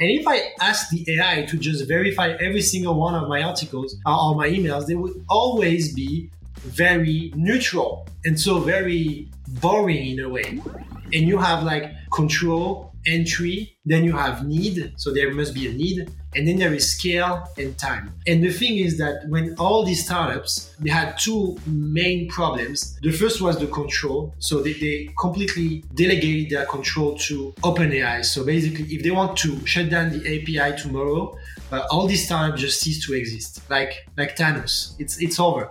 And if I ask the AI to just verify every single one of my articles uh, or my emails, they would always be very neutral and so very boring in a way. And you have like control entry, then you have need, so there must be a need, and then there is scale and time. And the thing is that when all these startups, they had two main problems. The first was the control, so they, they completely delegated their control to OpenAI. So basically, if they want to shut down the API tomorrow, uh, all these startups just cease to exist, like like Thanos. It's it's over.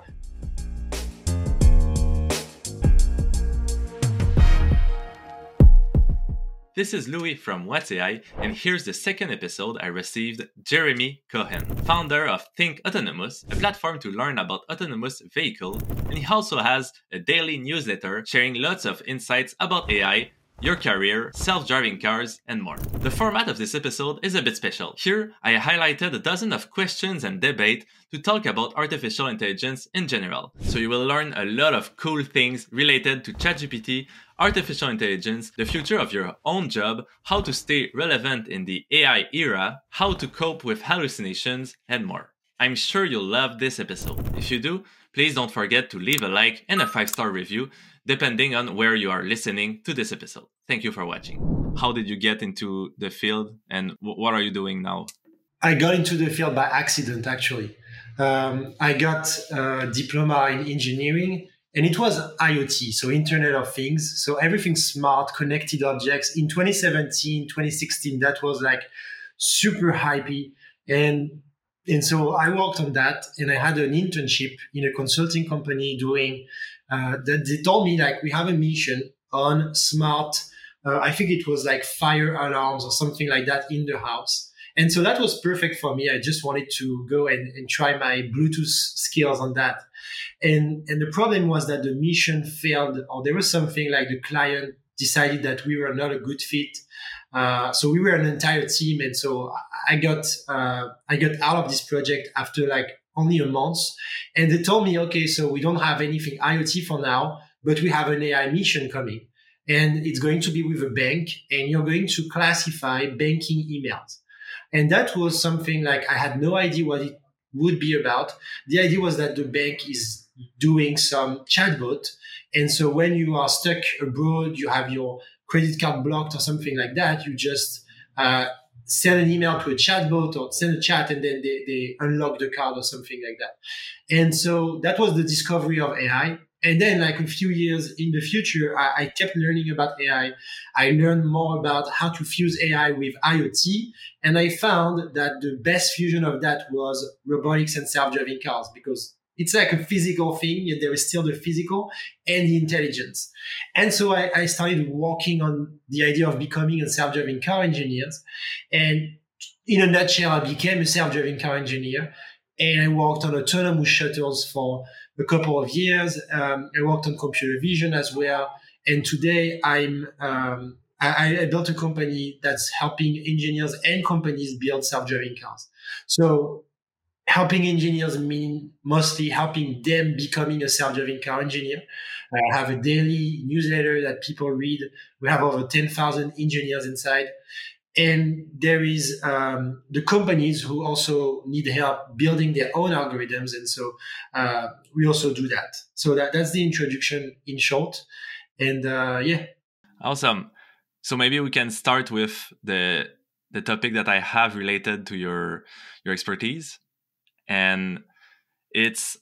This is Louis from What's AI, and here's the second episode I received Jeremy Cohen, founder of Think Autonomous, a platform to learn about autonomous vehicle, and he also has a daily newsletter sharing lots of insights about AI your career, self-driving cars, and more. The format of this episode is a bit special. Here, I highlighted a dozen of questions and debate to talk about artificial intelligence in general. So you will learn a lot of cool things related to ChatGPT, artificial intelligence, the future of your own job, how to stay relevant in the AI era, how to cope with hallucinations, and more. I'm sure you'll love this episode. If you do, please don't forget to leave a like and a 5-star review depending on where you are listening to this episode. Thank you for watching. How did you get into the field and what are you doing now? I got into the field by accident, actually. Um, I got a diploma in engineering and it was IoT, so Internet of Things. So everything smart, connected objects. In 2017, 2016, that was like super hypey. And and so I worked on that and I had an internship in a consulting company doing uh, that they told me like we have a mission on smart uh, i think it was like fire alarms or something like that in the house. And so that was perfect for me. I just wanted to go and, and try my bluetooth skills on that. And and the problem was that the mission failed or there was something like the client decided that we were not a good fit. Uh, so we were an entire team. And so i got uh, i got out of this project after like only a month. And they told me, okay, so we don't have anything IoT for now, but we have an AI mission coming. And it's going to be with a bank, and you're going to classify banking emails. And that was something like I had no idea what it would be about. The idea was that the bank is doing some chatbot. And so when you are stuck abroad, you have your credit card blocked or something like that, you just uh, send an email to a chatbot or send a chat and then they, they unlock the card or something like that. And so that was the discovery of AI. And then like a few years in the future, I, I kept learning about AI. I learned more about how to fuse AI with IoT. And I found that the best fusion of that was robotics and self-driving cars because it's like a physical thing, yet there is still the physical and the intelligence. And so I, I started working on the idea of becoming a self-driving car engineer. And in a nutshell, I became a self-driving car engineer and I worked on autonomous shuttles for a couple of years. Um, I worked on computer vision as well. And today I'm, um, I, I, built a company that's helping engineers and companies build self-driving cars. So helping engineers mean mostly helping them becoming a self-driving car engineer. I have a daily newsletter that people read. We have over 10,000 engineers inside. And there is um, the companies who also need help building their own algorithms. And so uh, we also do that. So that, that's the introduction in short. And uh, yeah. Awesome. So maybe we can start with the the topic that I have related to your your expertise and it's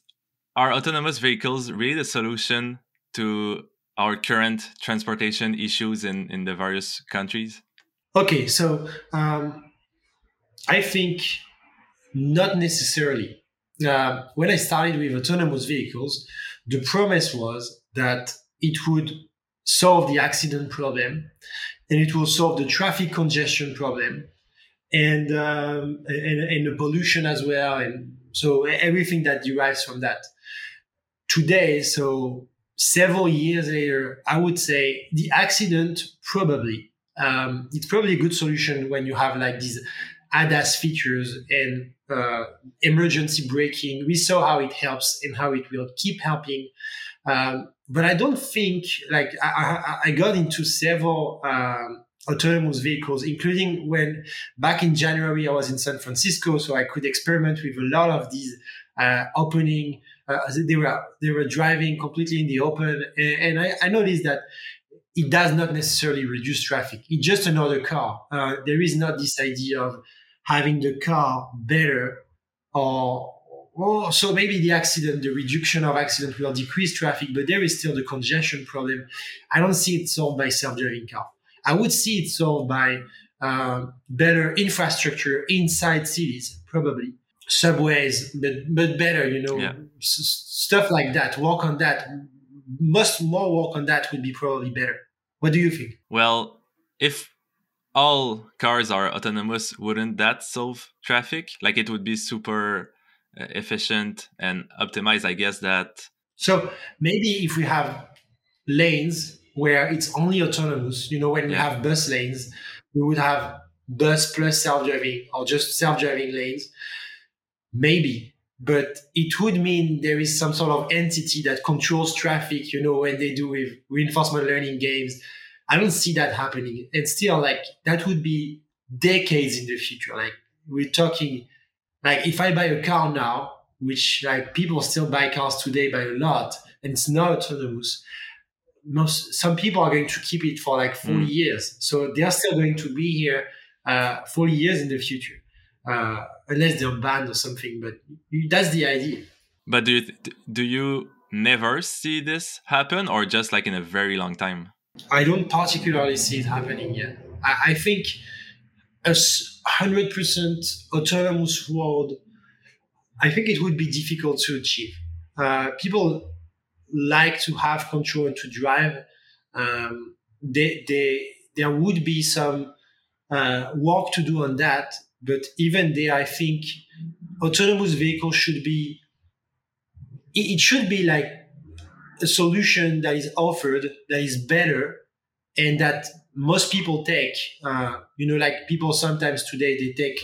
are autonomous vehicles really the solution to our current transportation issues in, in the various countries? Okay, so um, I think not necessarily. Uh, when I started with autonomous vehicles, the promise was that it would solve the accident problem and it will solve the traffic congestion problem and, um, and, and the pollution as well and so everything that derives from that. Today, so several years later, I would say the accident probably um, it's probably a good solution when you have like these ADAS features and uh, emergency braking. We saw how it helps and how it will keep helping. Um, but I don't think like I, I, I got into several um, autonomous vehicles, including when back in January I was in San Francisco, so I could experiment with a lot of these uh, opening. Uh, they were they were driving completely in the open, and, and I, I, noticed that it does not necessarily reduce traffic. It's just another car. Uh, there is not this idea of having the car better or so maybe the accident, the reduction of accident will decrease traffic, but there is still the congestion problem. I don't see it solved by self-driving car. I would see it solved by uh, better infrastructure inside cities, probably subways, but but better, you know, yeah. s- stuff like that. Work on that. Most more work on that would be probably better. What do you think? Well, if all cars are autonomous, wouldn't that solve traffic? Like it would be super uh, efficient and optimized, I guess that. So maybe if we have lanes where it's only autonomous, you know, when you have bus lanes, we would have bus plus self-driving or just self-driving lanes. Maybe, but it would mean there is some sort of entity that controls traffic, you know, when they do with reinforcement learning games. I don't see that happening. And still, like, that would be decades in the future. Like, we're talking like if I buy a car now, which like people still buy cars today by a lot, and it's not autonomous, most some people are going to keep it for like 40 mm. years. So they are still going to be here uh, 40 years in the future, uh, unless they're banned or something. But that's the idea. But do you do you never see this happen, or just like in a very long time? I don't particularly see it happening yet. I, I think a 100% autonomous world, I think it would be difficult to achieve. Uh, people like to have control and to drive. Um, they, they, there would be some uh, work to do on that, but even there, I think autonomous vehicles should be. It, it should be like a solution that is offered that is better and that most people take. Uh, you know, like people sometimes today they take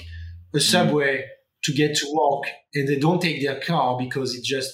a mm. subway mm. to get to work and they don't take their car because it just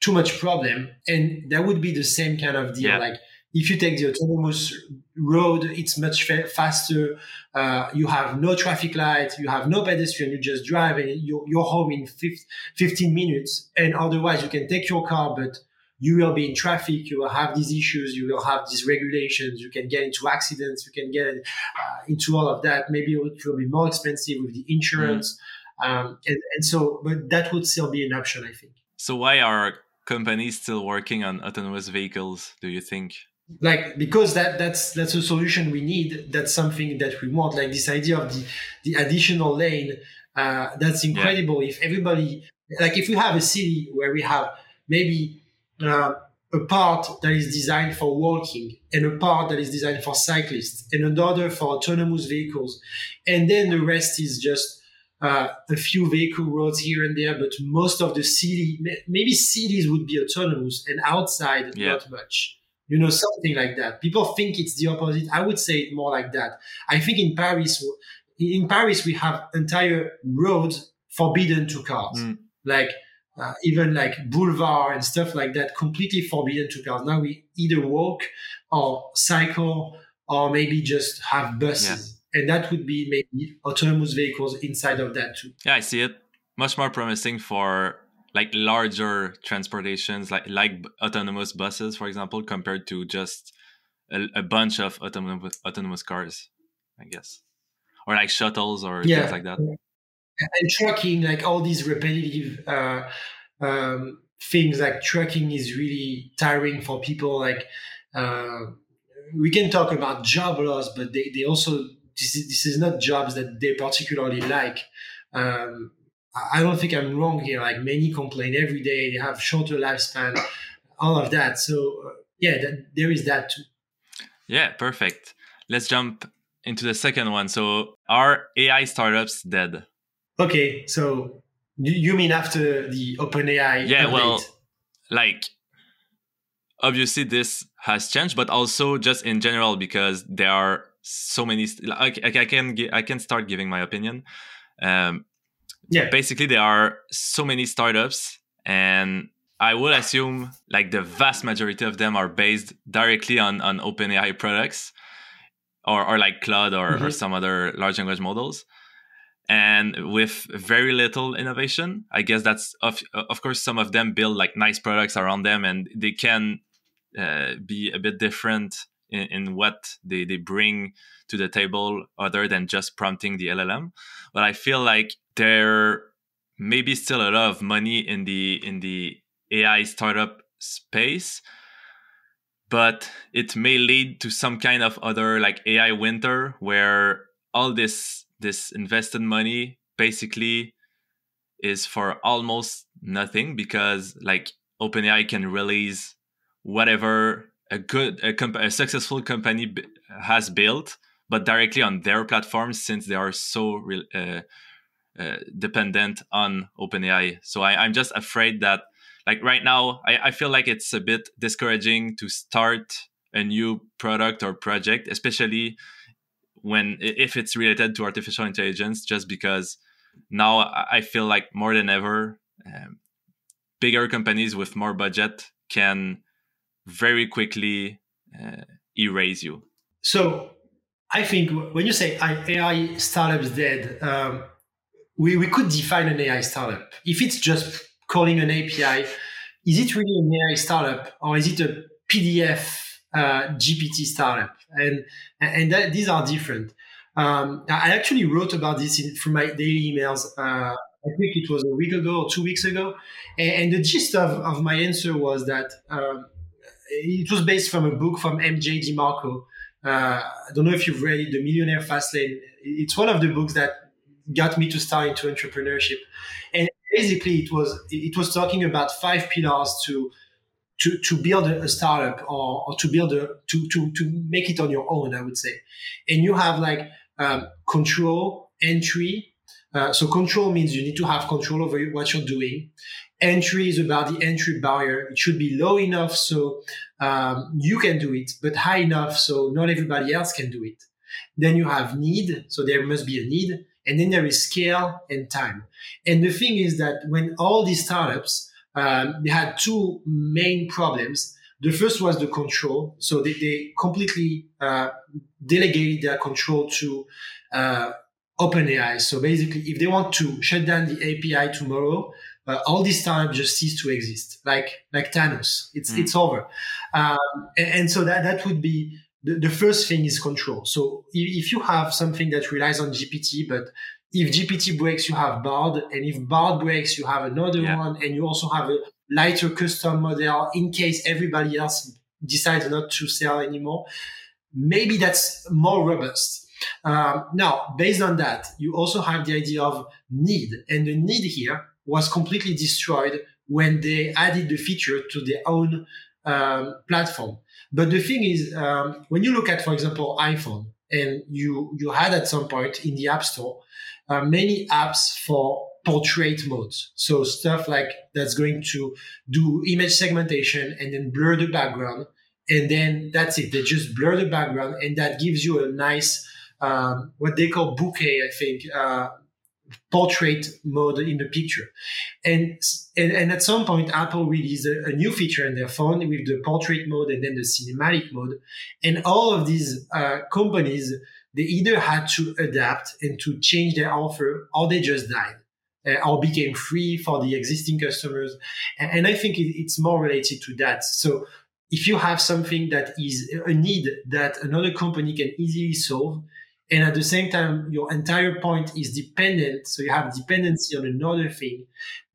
too much problem. And that would be the same kind of deal. Yeah. Like if you take the autonomous road, it's much fa- faster. Uh, you have no traffic light, you have no pedestrian, you just drive and you're, you're home in 15 minutes. And otherwise you can take your car, but you will be in traffic, you will have these issues, you will have these regulations, you can get into accidents, you can get uh, into all of that. Maybe it will be more expensive with the insurance. Mm. Um, and, and so, but that would still be an option, I think. So, why are companies still working on autonomous vehicles, do you think? like because that that's that's a solution we need that's something that we want like this idea of the the additional lane uh, that's incredible yeah. if everybody like if we have a city where we have maybe uh, a part that is designed for walking and a part that is designed for cyclists and another for autonomous vehicles. And then the rest is just uh, a few vehicle roads here and there, but most of the city, maybe cities would be autonomous and outside yeah. not much. You know, something like that. People think it's the opposite. I would say it more like that. I think in Paris, in Paris, we have entire roads forbidden to cars. Mm. Like uh, even like boulevard and stuff like that, completely forbidden to cars. Now we either walk or cycle or maybe just have buses. Yeah. And that would be maybe autonomous vehicles inside of that too. Yeah, I see it. Much more promising for like larger transportations, like like autonomous buses, for example, compared to just a, a bunch of autonomous autonomous cars, I guess, or like shuttles or yeah. things like that and trucking, like all these repetitive uh, um, things, like trucking is really tiring for people. Like uh, we can talk about job loss, but they, they also this is, this is not jobs that they particularly like. Um, I don't think I'm wrong here. Like many complain every day, they have shorter lifespan, all of that. So uh, yeah, that, there is that too. Yeah, perfect. Let's jump into the second one. So are AI startups dead? Okay, so you mean after the OpenAI? Yeah, update? well, like obviously this has changed, but also just in general because there are so many. Like I can I can start giving my opinion. Um, yeah, basically there are so many startups, and I would assume like the vast majority of them are based directly on on OpenAI products or, or like Claude or, mm-hmm. or some other large language models. And with very little innovation, I guess that's of of course some of them build like nice products around them, and they can uh, be a bit different in, in what they, they bring to the table other than just prompting the LLM. But I feel like there may be still a lot of money in the in the AI startup space but it may lead to some kind of other like AI winter where all this this invested money basically is for almost nothing because like OpenAI can release whatever a good a, comp- a successful company b- has built but directly on their platforms since they are so re- uh, uh, dependent on OpenAI. So I, I'm just afraid that like right now I, I feel like it's a bit discouraging to start a new product or project especially when if it's related to artificial intelligence just because now i feel like more than ever um, bigger companies with more budget can very quickly uh, erase you so i think when you say ai startups dead um, we, we could define an ai startup if it's just calling an API, is it really an AI startup or is it a PDF uh, GPT startup? And and that, these are different. Um, I actually wrote about this in, from my daily emails. Uh, I think it was a week ago or two weeks ago, and, and the gist of, of my answer was that um, it was based from a book from MJ DeMarco. Uh, I don't know if you've read it, The Millionaire Fastlane. It's one of the books that got me to start into entrepreneurship. And basically it was it was talking about five pillars to to, to build a, startup or, or to build a to, to to make it on your own i would say and you have like um, control entry uh, so control means you need to have control over what you're doing entry is about the entry barrier it should be low enough so um, you can do it but high enough so not everybody else can do it then you have need so there must be a need and then there is scale and time. And the thing is that when all these startups, um, they had two main problems. The first was the control. So they, they completely uh, delegated their control to uh, OpenAI. So basically, if they want to shut down the API tomorrow, uh, all this time just cease to exist, like like Thanos. It's mm. it's over. Um, and, and, so that that would be the, the first thing is control. So if, if you have something that relies on GPT, but if GPT breaks, you have Bard, and if Bard breaks, you have another yeah. one, and you also have a lighter custom model in case everybody else decides not to sell anymore. Maybe that's more robust. Um, now, based on that, you also have the idea of need, and the need here was completely destroyed when they added the feature to their own um, platform. But the thing is, um, when you look at, for example, iPhone, and you you had at some point in the App Store uh, many apps for portrait modes. So stuff like that's going to do image segmentation and then blur the background, and then that's it. They just blur the background, and that gives you a nice um, what they call bokeh, I think, uh, portrait mode in the picture. And, and, and at some point, Apple released a, a, new feature in their phone with the portrait mode and then the cinematic mode. And all of these uh, companies, they either had to adapt and to change their offer or they just died. Uh, or became free for the existing customers. And, and I think it, it's more related to that. So if you have something that is a need that another company can easily solve, and at the same time your entire point is dependent so you have dependency on another thing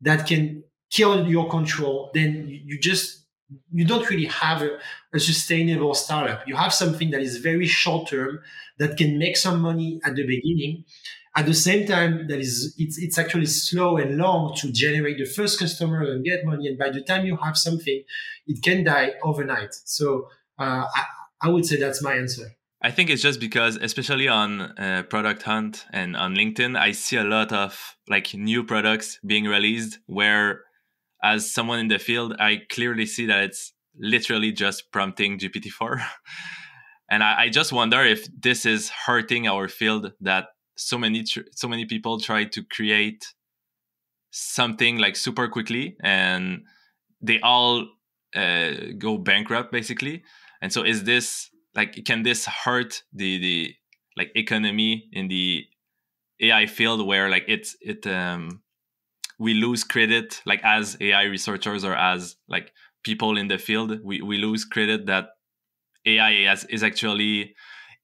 that can kill your control. Then you just you don't really have a, a sustainable startup. You have something that is very short term that can make some money at the beginning. At the same time that is it's, it's actually slow and long to generate the first customer and get money and by the time you have something it can die overnight. So uh, I, I would say that's my answer I think it's just because, especially on uh, Product Hunt and on LinkedIn, I see a lot of like new products being released where, as someone in the field, I clearly see that it's literally just prompting GPT-4. and I, I, just wonder if this is hurting our field that so many tr- so many people try to create something like super quickly and they all uh, go bankrupt basically. And so, is this like can this hurt the the like economy in the AI field where like it's it um we lose credit like as AI researchers or as like people in the field we, we lose credit that AI has, is actually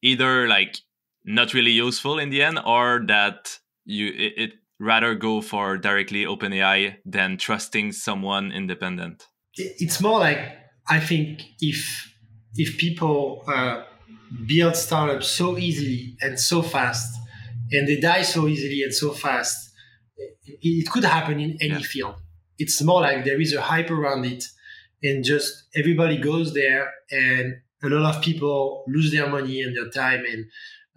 either like not really useful in the end or that you it, it rather go for directly OpenAI than trusting someone independent. It's more like I think if if people uh, build startups so easily and so fast, and they die so easily and so fast, it, it could happen in any yeah. field. It's more like there is a hype around it, and just everybody goes there, and a lot of people lose their money and their time, and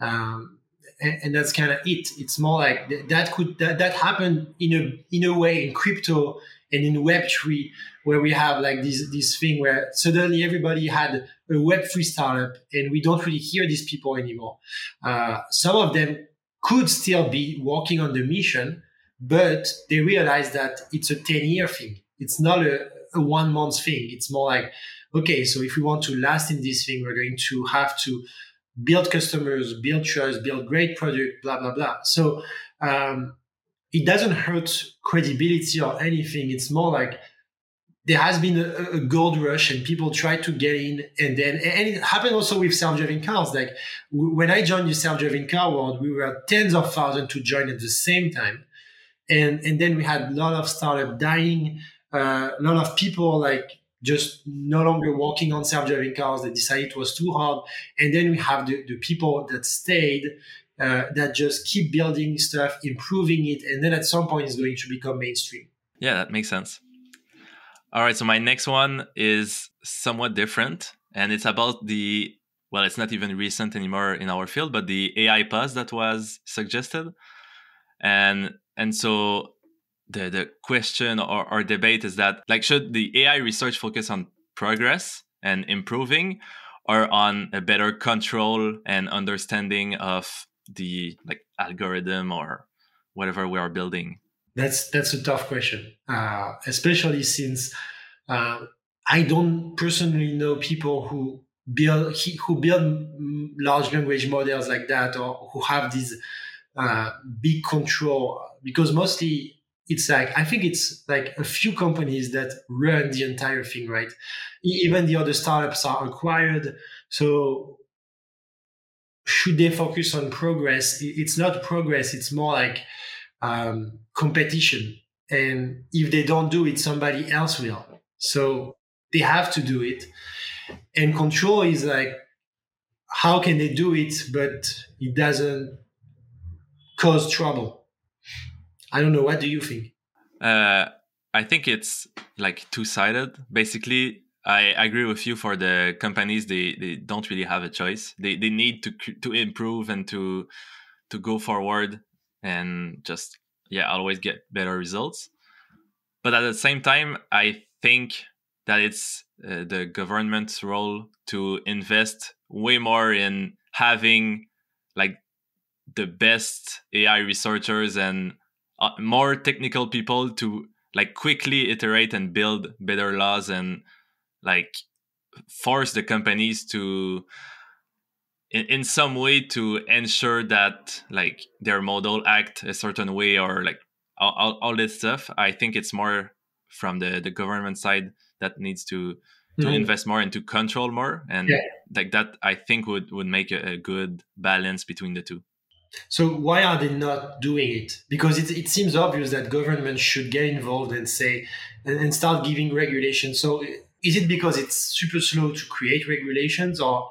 um, and, and, that's kind of it. It's more like that could that, that happened in a in a way in crypto and in Web three where we have like this this thing where suddenly everybody had a Web3 startup, and we don't really hear these people anymore. Uh, some of them could still be working on the mission, but they realize that it's a 10 year thing. It's not a, a one month thing. It's more like, okay, so if we want to last in this thing, we're going to have to build customers, build trust, build great product, blah, blah, blah. So, um, it doesn't hurt credibility or anything. It's more like there has been a, a, gold rush and people try to get in and then and it happened also with self-driving cars. Like when i joined the self-driving car world we were tens of thousands to join at the same time. And and then we had a lot of startup dying uh, a lot of people like just no longer working on self-driving cars. They decided it was too hard. And then we have the, the people that stayed uh, that just keep building stuff improving it and then at some point it's going to become mainstream. Yeah that makes sense all right, so my next one is somewhat different, and it's about the well, it's not even recent anymore in our field, but the AI pause that was suggested, and and so the the question or, or debate is that like should the AI research focus on progress and improving, or on a better control and understanding of the like algorithm or whatever we are building? That's that's a tough question, uh, especially since uh, I don't personally know people who build who build large language models like that or who have this uh, big control because mostly it's like I think it's like a few companies that run the entire thing, right? Even the other startups are acquired, so should they focus on progress? It's not progress; it's more like um, competition. And if they don't do it, somebody else will. So they have to do it. And control is like, how can they do it, but it doesn't cause trouble? I don't know. What do you think? Uh, I think it's like two sided. Basically, I agree with you for the companies. They, they don't really have a choice. They, they need to to improve and to to go forward and just yeah always get better results. But at the same time i think that it's uh, the government's role to invest way more in having like the best ai researchers and uh, more technical people to like quickly iterate and build better laws and like force the companies to in, in some way to ensure that like their model act a certain way or like all, all, all this stuff i think it's more from the the government side that needs to to mm-hmm. invest more and to control more and yeah. like that i think would would make a, a, good balance between the two so why are they not doing it because it, it seems obvious that government should get involved and say and, and start giving regulations so is it because it's super slow to create regulations or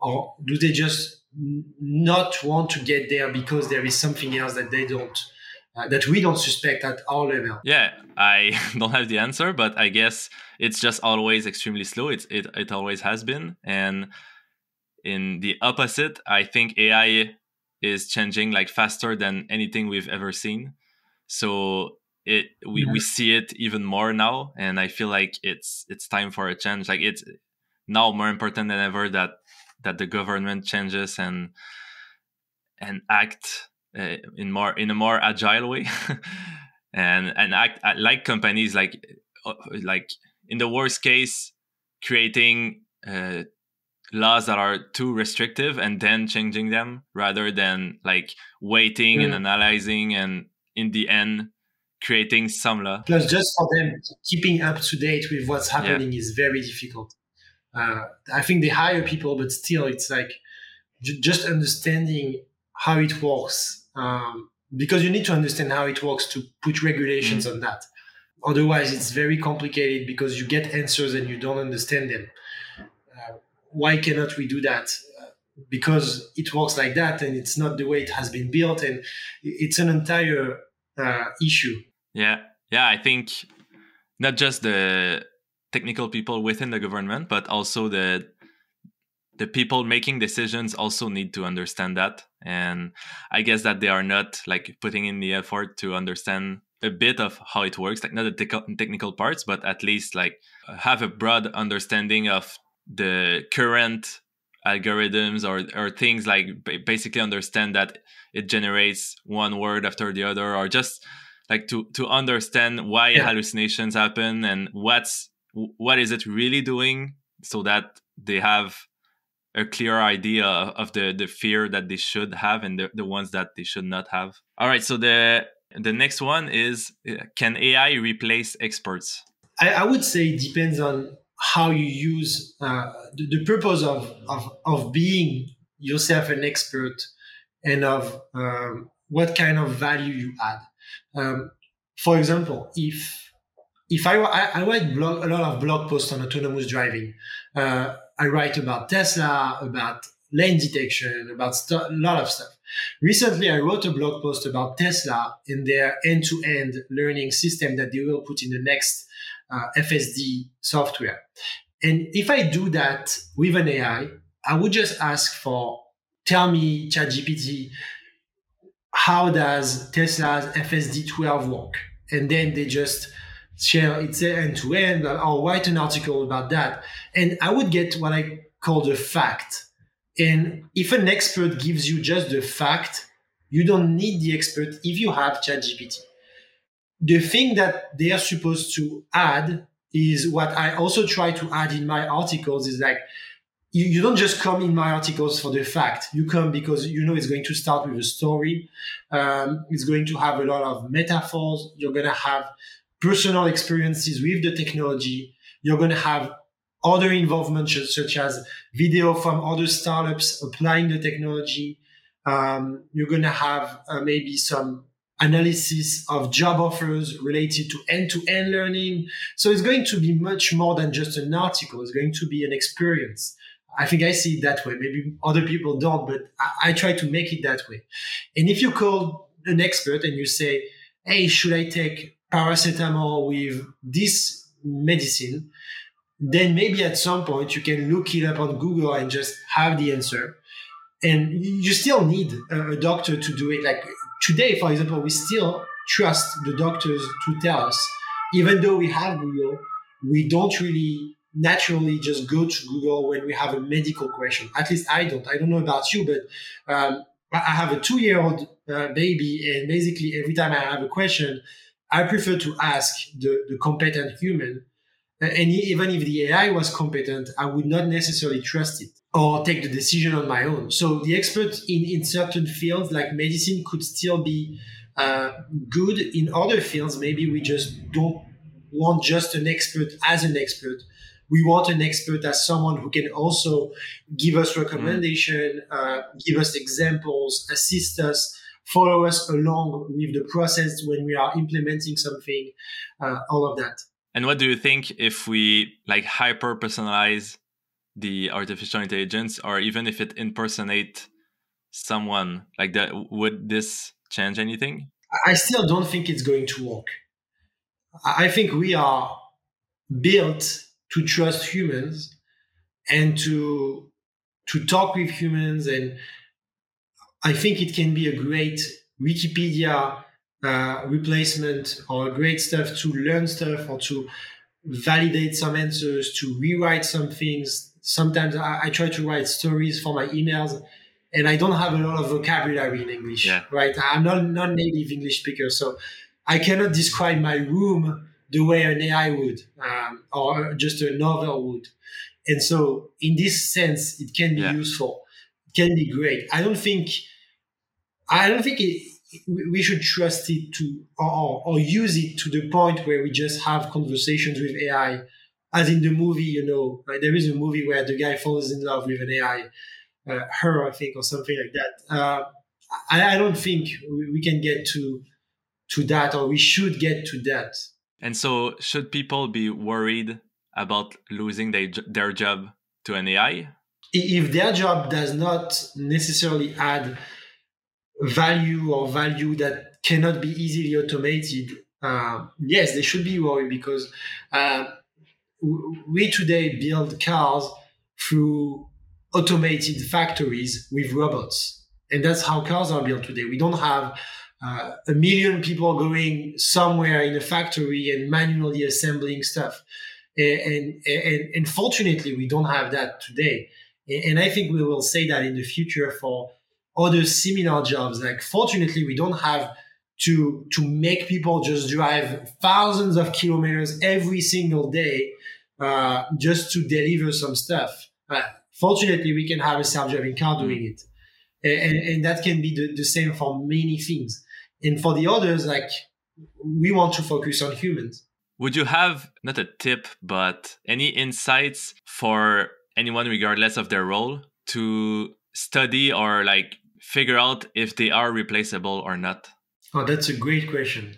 or do they just not want to get there because there is something else that they don't uh, that we don't suspect at our level? Yeah i don't have the answer but i guess it's just always extremely slow. It's, it, it always has been. And in the opposite i think ai is changing like faster than anything we've ever seen. So it we, yeah. we see it even more now and i feel like it's it's time for a change. Like it's now more important than ever that that the government changes and and act uh, in more in a more agile way and and act uh, like companies like uh, like in the worst case creating uh, laws that are too restrictive and then changing them rather than like waiting and analyzing and in the end creating some law. Plus, just for them, keeping up to date with what's happening yeah. is very difficult. Uh, I think they hire people, but still, it's like j- just understanding how it works. Um, because you need to understand how it works to put regulations mm-hmm. on that. Otherwise, it's very complicated because you get answers and you don't understand them. Uh, why cannot we do that? Uh, because it works like that and it's not the way it has been built and it's an entire uh, issue yeah, yeah. I think not just the technical people within the government, but also the the people making decisions also need to understand that and i guess that they are not like putting in the effort to understand a bit of how it works like not the te- technical parts but at least like have a broad understanding of the current algorithms or or things like basically understand that it generates one word after the other or just like to to understand why yeah. hallucinations happen and what's what is it really doing so that they have a clear idea of the the fear that they should have and the, the ones that they should not have? All right so the the next one is can ai replace experts? I, I would say it depends on how you use uh, the, the, purpose of, of of being yourself an expert and of um, what kind of value you add. Um, for example, if if I, I, I write blog, a lot of blog posts on autonomous driving, uh, I write about Tesla, about lane detection, about st- a lot of stuff. Recently, I wrote a blog post about Tesla and their end-to-end learning system that they will put in the next uh, FSD software. And if I do that with an AI, I would just ask for, tell me, ChatGPT, how does Tesla's FSD12 work? And then they just share it's end to end. I'll write an article about that. And I would get what I call the fact. And if an expert gives you just the fact, you don't need the expert if you have ChatGPT. The thing that they are supposed to add is what I also try to add in my articles is like you, you don't just come in my articles for the fact. You come because you know it's going to start with a story. Um, it's going to have a lot of metaphors. You're going to have personal experiences with the technology. You're going to have other involvement such as video from other startups applying the technology. Um, you're going to have uh, maybe some analysis of job offers related to end-to-end learning. So it's going to be much more than just an article. It's going to be an experience. I think I see it that way. Maybe other people don't, but I, I, try to make it that way. And if you call an expert and you say, Hey, should I take paracetamol with this medicine? Then maybe at some point you can look it up on Google and just have the answer. And you still need a, doctor to do it. Like today, for example, we still trust the doctors to tell us, even though we have Google, we don't really naturally just go to Google when we have a medical question. At least I don't. I don't know about you, but um, I have a two year old uh, baby, and basically every time I have a question, I prefer to ask the, the competent human. And even if the AI was competent, I would not necessarily trust it or take the decision on my own. So the expert in, in certain fields like medicine could still be uh, good. In other fields, maybe we just don't want just an expert as an expert we want an expert as someone who can also give us recommendation, mm. uh, give us examples, assist us, follow us along with the process when we are implementing something, uh, all of that. And what do you think if we like hyper personalize the artificial intelligence, or even if it impersonate someone like that? Would this change anything? I still don't think it's going to work. I think we are built to trust humans and to to talk with humans and i think it can be a great wikipedia uh, replacement or great stuff to learn stuff or to validate some answers to rewrite some things sometimes I, I, try to write stories for my emails and i don't have a lot of vocabulary in english yeah. right i'm not non-native english speaker so i cannot describe my room the way an AI would, um, or just a novel would. And so, in this sense, it can be yeah. useful, it can be great. I don't think, I don't think it, we should trust it to or, or use it to the point where we just have conversations with AI, as in the movie. You know, right? there is a movie where the guy falls in love with an AI, uh, her, I think, or something like that. Uh, I, I, don't think we, we can get to to that, or we should get to that. And so, should people be worried about losing their, their job to an AI? If their job does not necessarily add value or value that cannot be easily automated, uh, yes, they should be worried because uh, we today build cars through automated factories with robots. And that's how cars are built today. We don't have uh, a million people going somewhere in a factory and manually assembling stuff. And, and, and, fortunately, we don't have that today. And I think we will say that in the future for other similar jobs. Like, fortunately, we don't have to, to make people just drive thousands of kilometers every single day uh, just to deliver some stuff. Uh, fortunately, we can have a self-driving car doing it. And, and that can be the, the same for many things. And for the others, like we want to focus on humans. Would you have not a tip, but any insights for anyone, regardless of their role, to study or like figure out if they are replaceable or not? Oh, that's a great question.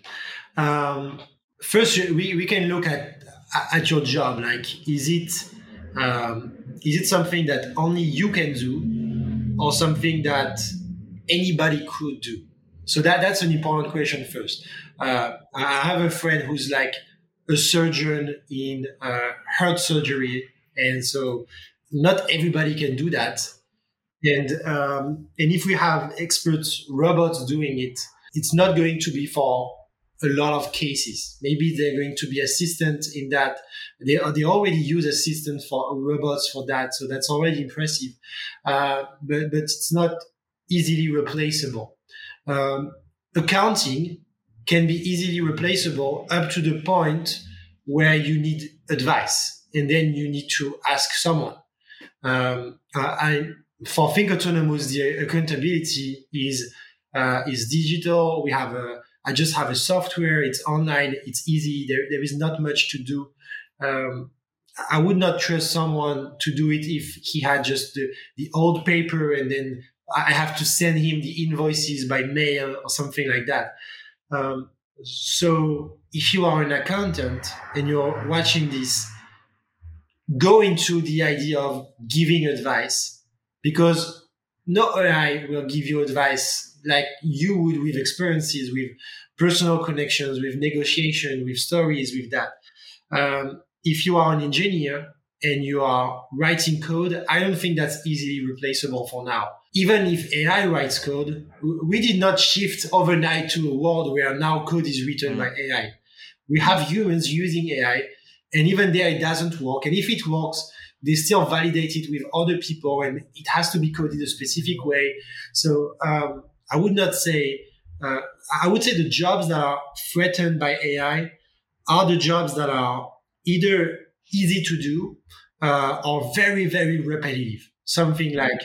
Um, first, we, we can look at at your job. Like, is it um, is it something that only you can do, or something that anybody could do? So that that's an important question first. Uh, I have a friend who's like a surgeon in uh, heart surgery, and so not everybody can do that. And um, and if we have expert robots doing it, it's not going to be for a lot of cases. Maybe they're going to be assistant in that. They they already use assistants for robots for that, so that's already impressive. Uh, but but it's not easily replaceable. Um, accounting can be easily replaceable up to the point where you need advice and then you need to ask someone. Um, I, for Think Autonomous, the accountability is uh, is digital. We have a I just have a software. It's online. It's easy. There, there is not much to do. Um, I would not trust someone to do it if he had just the, the old paper and then I have to send him the invoices by mail or something like that. Um, so if you are an accountant and you're watching this, go into the idea of giving advice because no AI will give you advice like you would with experiences, with personal connections, with negotiation, with stories, with that. Um, if you are an engineer and you are writing code, I don't think that's easily replaceable for now even if AI writes code, we did not shift overnight to a world where now code is written mm. by AI. We have humans using AI, and even there it doesn't work. And if it works, they still validate it with other people, and it has to be coded a specific way. So um, I would not say. Uh, I would say the jobs that are threatened by AI are the jobs that are either easy to do uh, or very, very repetitive. Something like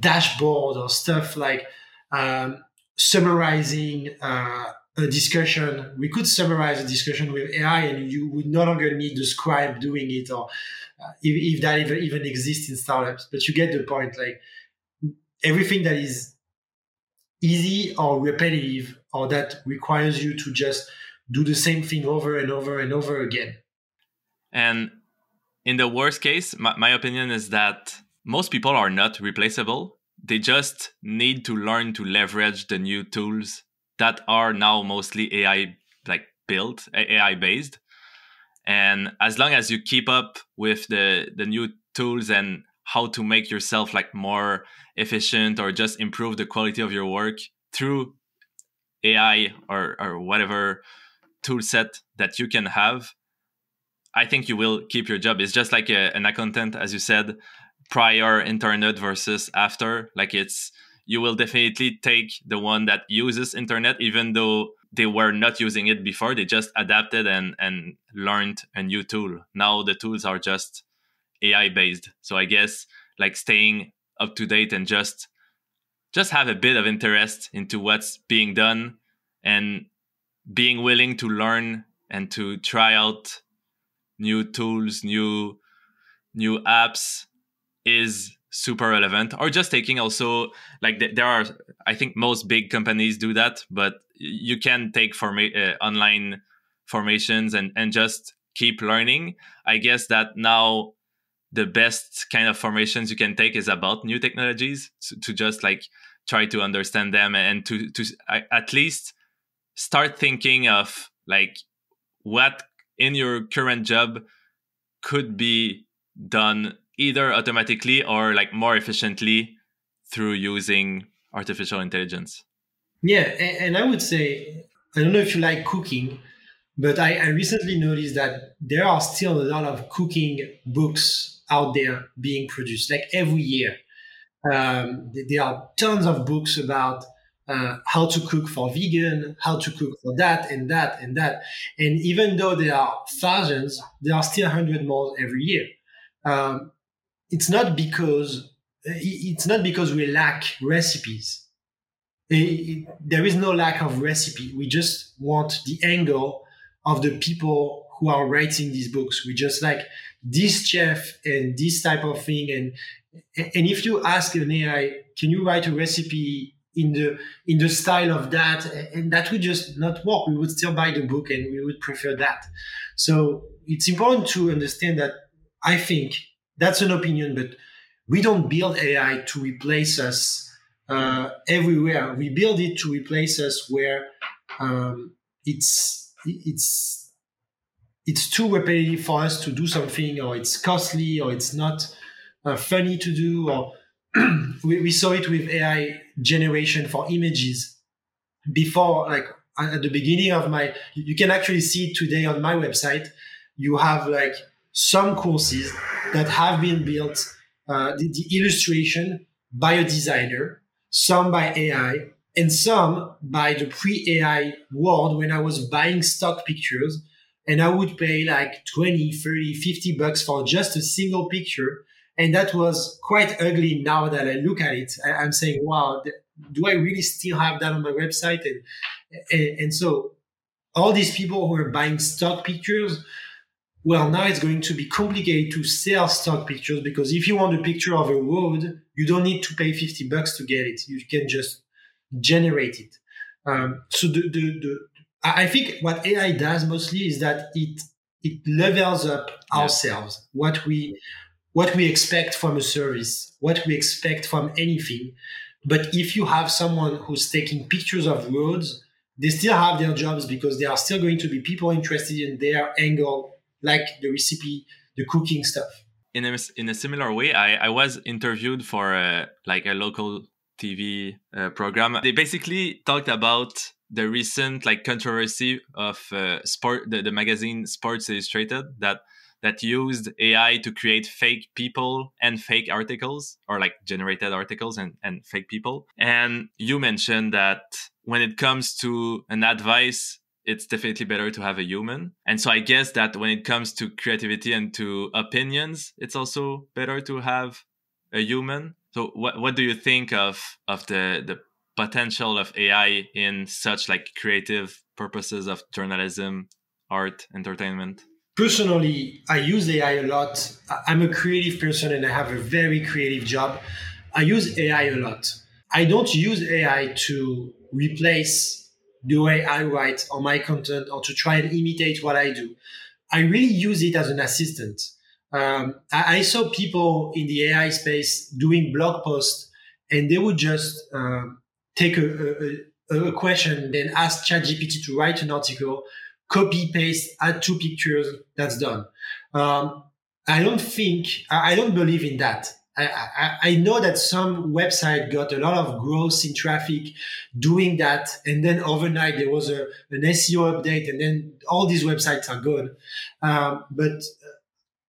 dashboard or stuff like um, summarizing uh, a discussion. We could summarize a discussion with AI, and you would no longer need the scribe doing it, or uh, if, if, that even, even exists in startups. But you get the point. Like everything that is easy or repetitive, or that requires you to just do the same thing over and over and over again. And in the worst case, my, my opinion is that most people are not replaceable. They just need to learn to leverage the new tools that are now mostly AI like built, AI based. And as long as you keep up with the the new tools and how to make yourself like more efficient or just improve the quality of your work through AI or or whatever tool set that you can have, I think you will keep your job. It's just like a, an accountant, as you said prior internet versus after like it's you will definitely take the one that uses internet even though they were not using it before they just adapted and and learned a new tool now the tools are just AI based. So I guess like staying up to date and just just have a bit of interest into what's being done and being willing to learn and to try out new tools, new new apps is super relevant or just taking also like there are i think most big companies do that but you can take forma- uh, online formations and and just keep learning. I guess that now the best kind of formations you can take is about new technologies to, to just like try to understand them and to to at least start thinking of like what in your current job could be done either automatically or like more efficiently through using artificial intelligence. Yeah, and, I would say I don't know if you like cooking, but I, I recently noticed that there are still a lot of cooking books out there being produced, like every year. Um, there are tons of books about uh, how to cook for vegan, how to cook for that and that and that. And even though there are thousands, there are still hundred more every year. Um, it's not because it's not because we lack recipes. It, it, there is no lack of recipe. We just want the angle of the people who are writing these books. We just like this chef and this type of thing. And and if you ask an AI, can you write a recipe in the in the style of that and that would just not work we would still buy the book and we would prefer that so it's important to understand that i think that's an opinion but we don't build ai to replace us uh, everywhere we build it to replace us where um, it's it's it's too repetitive for us to do something or it's costly or it's not uh, funny to do or we, we saw it with AI generation for images before, like at the beginning of my, you can actually see it today on my website. You have like some courses that have been built, uh, the, the illustration by a designer, some by AI, and some by the pre-AI world when I was buying stock pictures and I would pay like 20, 30, 50 bucks for just a single picture and that was quite ugly now that I look at it. I, am saying, wow, do I really still have that on my website? And, and, and so all these people who are buying stock pictures, well, now it's going to be complicated to sell stock pictures because if you want a picture of a road, you don't need to pay 50 bucks to get it. You can just generate it. Um, so the, the, the, I think what AI does mostly is that it, it levels up yeah. ourselves, what we, what we expect from a service, what we expect from anything. But if you have someone who's taking pictures of roads, they still have their jobs because there are still going to be people interested in their angle, like the recipe, the cooking stuff. In a, in a similar way, I, I was interviewed for a, like a local TV uh, program. They basically talked about the recent like controversy of uh, sport, the, the magazine Sports Illustrated that that used AI to create fake people and fake articles or like generated articles and, and fake people. And you mentioned that when it comes to an advice, it's definitely better to have a human. And so I guess that when it comes to creativity and to opinions, it's also better to have a human. So what what do you think of of the the potential of AI in such like creative purposes of journalism, art, entertainment? personally, I use AI a lot. I'm a creative person and I have a very creative job. I use AI a lot. I don't use AI to replace the way I write or my content or to try and imitate what I do. I really use it as an assistant. Um, I, I, saw people in the AI space doing blog posts and they would just uh, take a, a, a question, then ask ChatGPT to write an article copy paste, add two pictures, that's done. Um, I don't think, I don't believe in that. I, I, know that some website got a lot of growth in traffic doing that. And then overnight there was a, an SEO update and then all these websites are gone. Um, but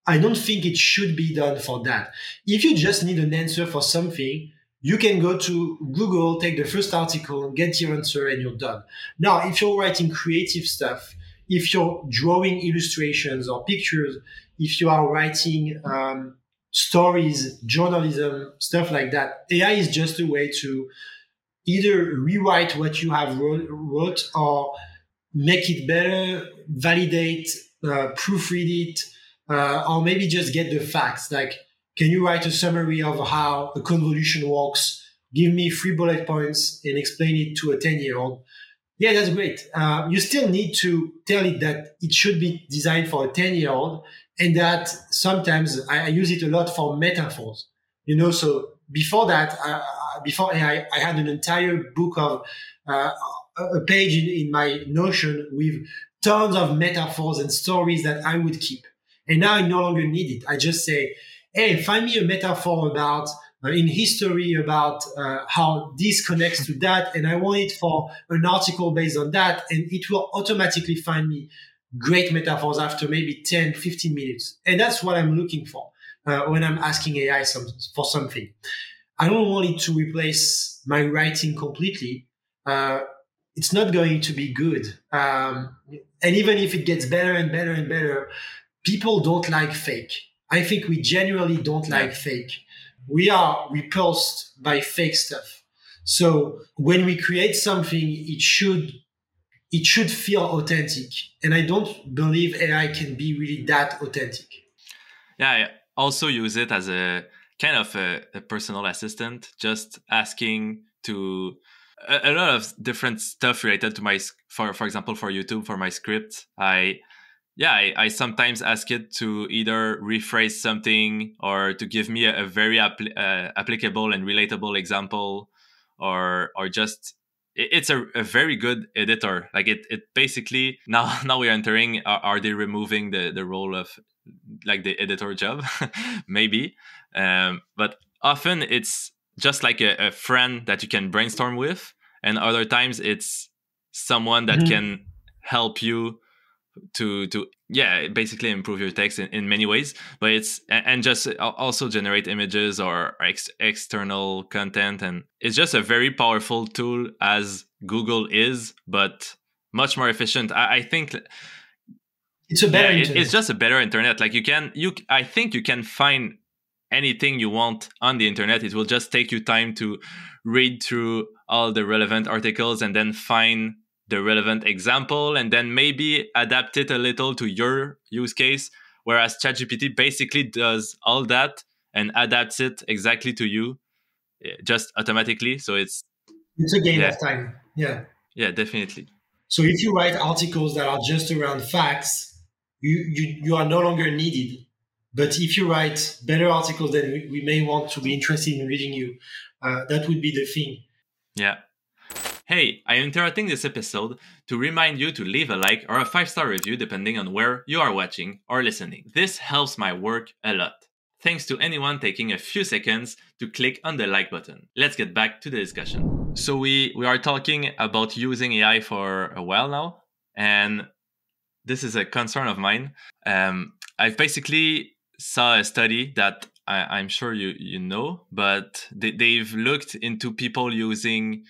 I don't think it should be done for that. If you just need an answer for something, you can go to Google, take the first article, get your answer, and you're done. Now, if you're writing creative stuff, if you're drawing illustrations or pictures, if you are writing um, stories, journalism, stuff like that. AI is just a way to either rewrite what you have wrote, or make it better, validate, uh, proofread it, uh, or maybe just get the facts. Like, can you write a summary of how a convolution works? Give me three bullet points and explain it to a 10 year old. Yeah, that's great. Uh, you still need to tell it that it should be designed for a 10 year old and that sometimes I, I, use it a lot for metaphors. You know, so before that, uh, before AI, I had an entire book of uh, a page in, in my Notion with tons of metaphors and stories that I would keep. And now I no longer need it. I just say, hey, find me a metaphor about uh, in history about uh, how this connects to that. And I want it for an article based on that. And it will automatically find me great metaphors after maybe 10, 15 minutes. And that's what I'm looking for uh, when I'm asking AI some, for something. I don't want it to replace my writing completely. Uh, it's not going to be good. Um, and even if it gets better and better and better, people don't like fake. I think we genuinely don't like fake. We are repulsed by fake stuff. So when we create something, it should it should feel authentic. And I don't believe AI can be really that authentic. Yeah, I also use it as a kind of a, a personal assistant, just asking to a, a, lot of different stuff related to my for for example for YouTube for my script. I yeah, I, I sometimes ask it to either rephrase something or to give me a, a very apl- uh, applicable and relatable example, or or just it's a, a very good editor. Like it, it basically now now we're entering. Are, are they removing the the role of like the editor job? Maybe, um, but often it's just like a, a, friend that you can brainstorm with, and other times it's someone that mm-hmm. can help you to to yeah basically improve your text in, in many ways but it's and just uh, also generate images or ex- external content and it's just a very powerful tool as google is but much more efficient. I, I think it's a better yeah, it's just a better internet. Like you can you i think you can find anything you want on the internet. It will just take you time to read through all the relevant articles and then find the relevant example and then maybe adapt it a little to your use case. Whereas ChatGPT basically does all that and adapts it exactly to you eh, just automatically. So it's it's a game yeah. of time. Yeah. Yeah, definitely. So if you write articles that are just around facts, you you, you are no longer needed. But if you write better articles then we, we may want to be interested in reading you, uh, that would be the thing. Yeah. Hey, I am interrupting this episode to remind you to leave a like or a 5 star review depending on where you are watching or listening. This helps my work a lot. Thanks to anyone taking a few seconds to click on the like button. Let's get back to the discussion. So we we are talking about using AI for a while now, and this is a concern of mine. Um, I've basically saw a study that I, am sure you you know, but they, they've looked into people using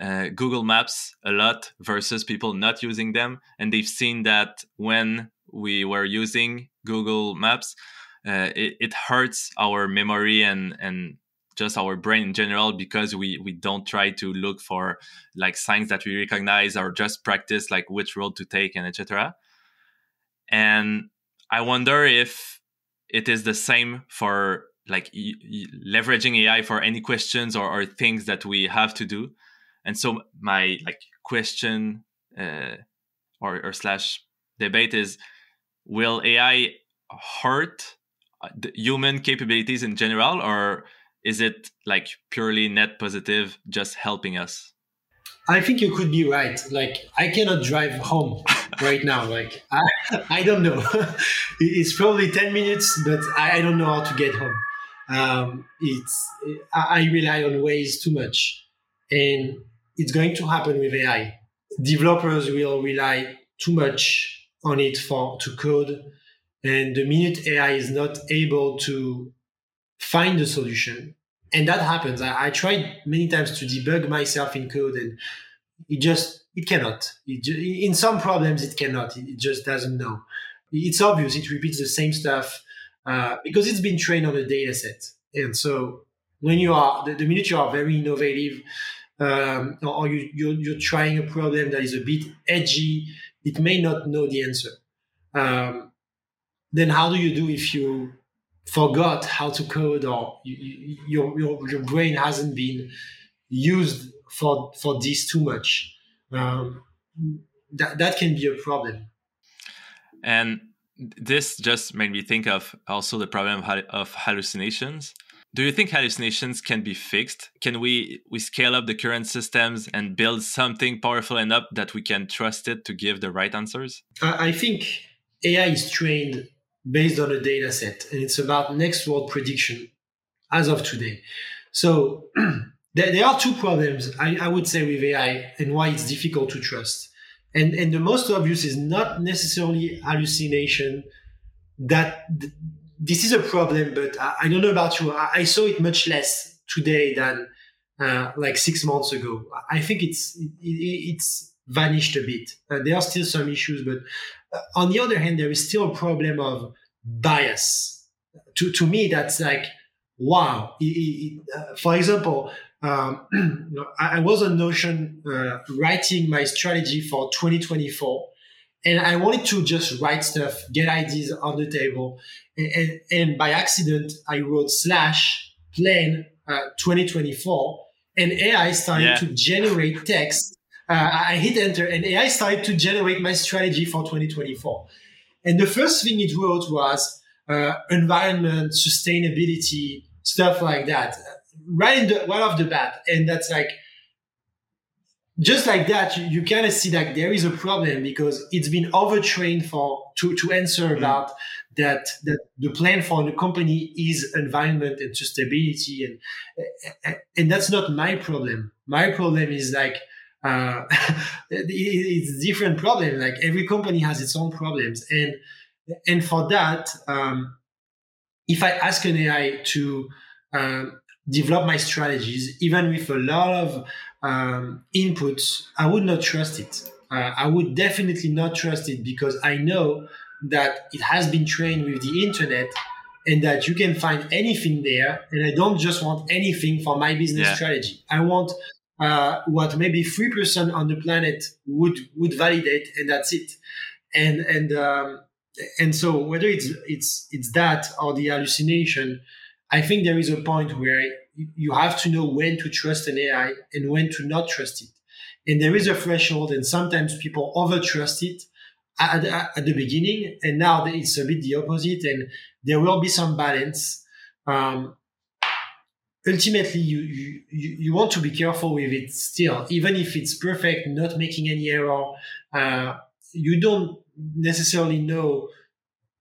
uh, Google Maps a lot versus people not using them, and they've seen that when we were using Google Maps, uh, it, it, hurts our memory and and just our brain in general because we we don't try to look for like signs that we recognize or just practice like which road to take and etc. And I wonder if it is the same for like y- y- leveraging AI for any questions or, or things that we have to do and so my like question uh, or, or slash debate is will ai hurt uh, the human capabilities in general or is it like purely net positive just helping us? I think you could be right. Like i cannot drive home right now. Like i, I don't know. It's probably 10 minutes but i don't know how to get home. Um, it's i rely on Waze too much. And it's going to happen with AI. Developers will rely too much on it for to code. And the minute AI is not able to find the solution, and that happens. I, I tried many times to debug myself in code and it just it cannot. It, in some problems it cannot. It just doesn't know. It's obvious. It repeats the same stuff. uh, because it's been trained on a data set. And so when you are, the, the minute you are very innovative, um, or you, you're, you're, trying a problem that is a bit edgy, it may not know the answer. Um, then how do you do if you forgot how to code or you, you, your, your, brain hasn't been used for, for this too much? Um, that, that can be a problem. And this just made me think of also the problem of hallucinations do you think hallucinations can be fixed? Can we we scale up the current systems and build something powerful enough that we can trust it to give the right answers? I think AI is trained based on a data set and it's about next word prediction as of today. So there, there, are two problems I, I would say with AI and why it's difficult to trust. And and the most obvious is not necessarily hallucination that this is a problem, but I, I don't know about you. I, I, saw it much less today than uh, like six months ago. I think it's it, it's vanished a bit. Uh, there are still some issues, but uh, on the other hand, there is still a problem of bias. To to me, that's like wow. It, uh, for example, um, I, I, was on Notion uh, writing my strategy for 2024 and I wanted to just write stuff, get ideas on the table. And, and, and by accident, I wrote slash plan uh, 2024 and AI started yeah. to generate text. Uh, I hit enter and AI started to generate my strategy for 2024. And the first thing it wrote was uh, environment, sustainability, stuff like that, right in the right off the bat. And that's like, just like that, you, you kind of see that there is a problem because it's been overtrained for to, to answer mm-hmm. about that that the plan for the company is environment and sustainability and and that's not my problem. My problem is like uh, it's different problem. Like every company has its own problems, and and for that, um, if I ask an AI to um, develop my strategies, even with a lot of um, inputs, I would not trust it. Uh, I would definitely not trust it because I know that it has been trained with the internet and that you can find anything there. And I don't just want anything for my business yeah. strategy. I want uh, what maybe three percent on the planet would would validate, and that's it. And and um, and so whether it's it's it's that or the hallucination, I think there is a point where you have to know when to trust an AI and when to not trust it. And there is a threshold, and sometimes people over trust it at, at, at, the beginning, and now it's a bit the opposite, and there will be some balance. Um, ultimately, you, you you want to be careful with it still, even if it's perfect, not making any error. Uh, you don't necessarily know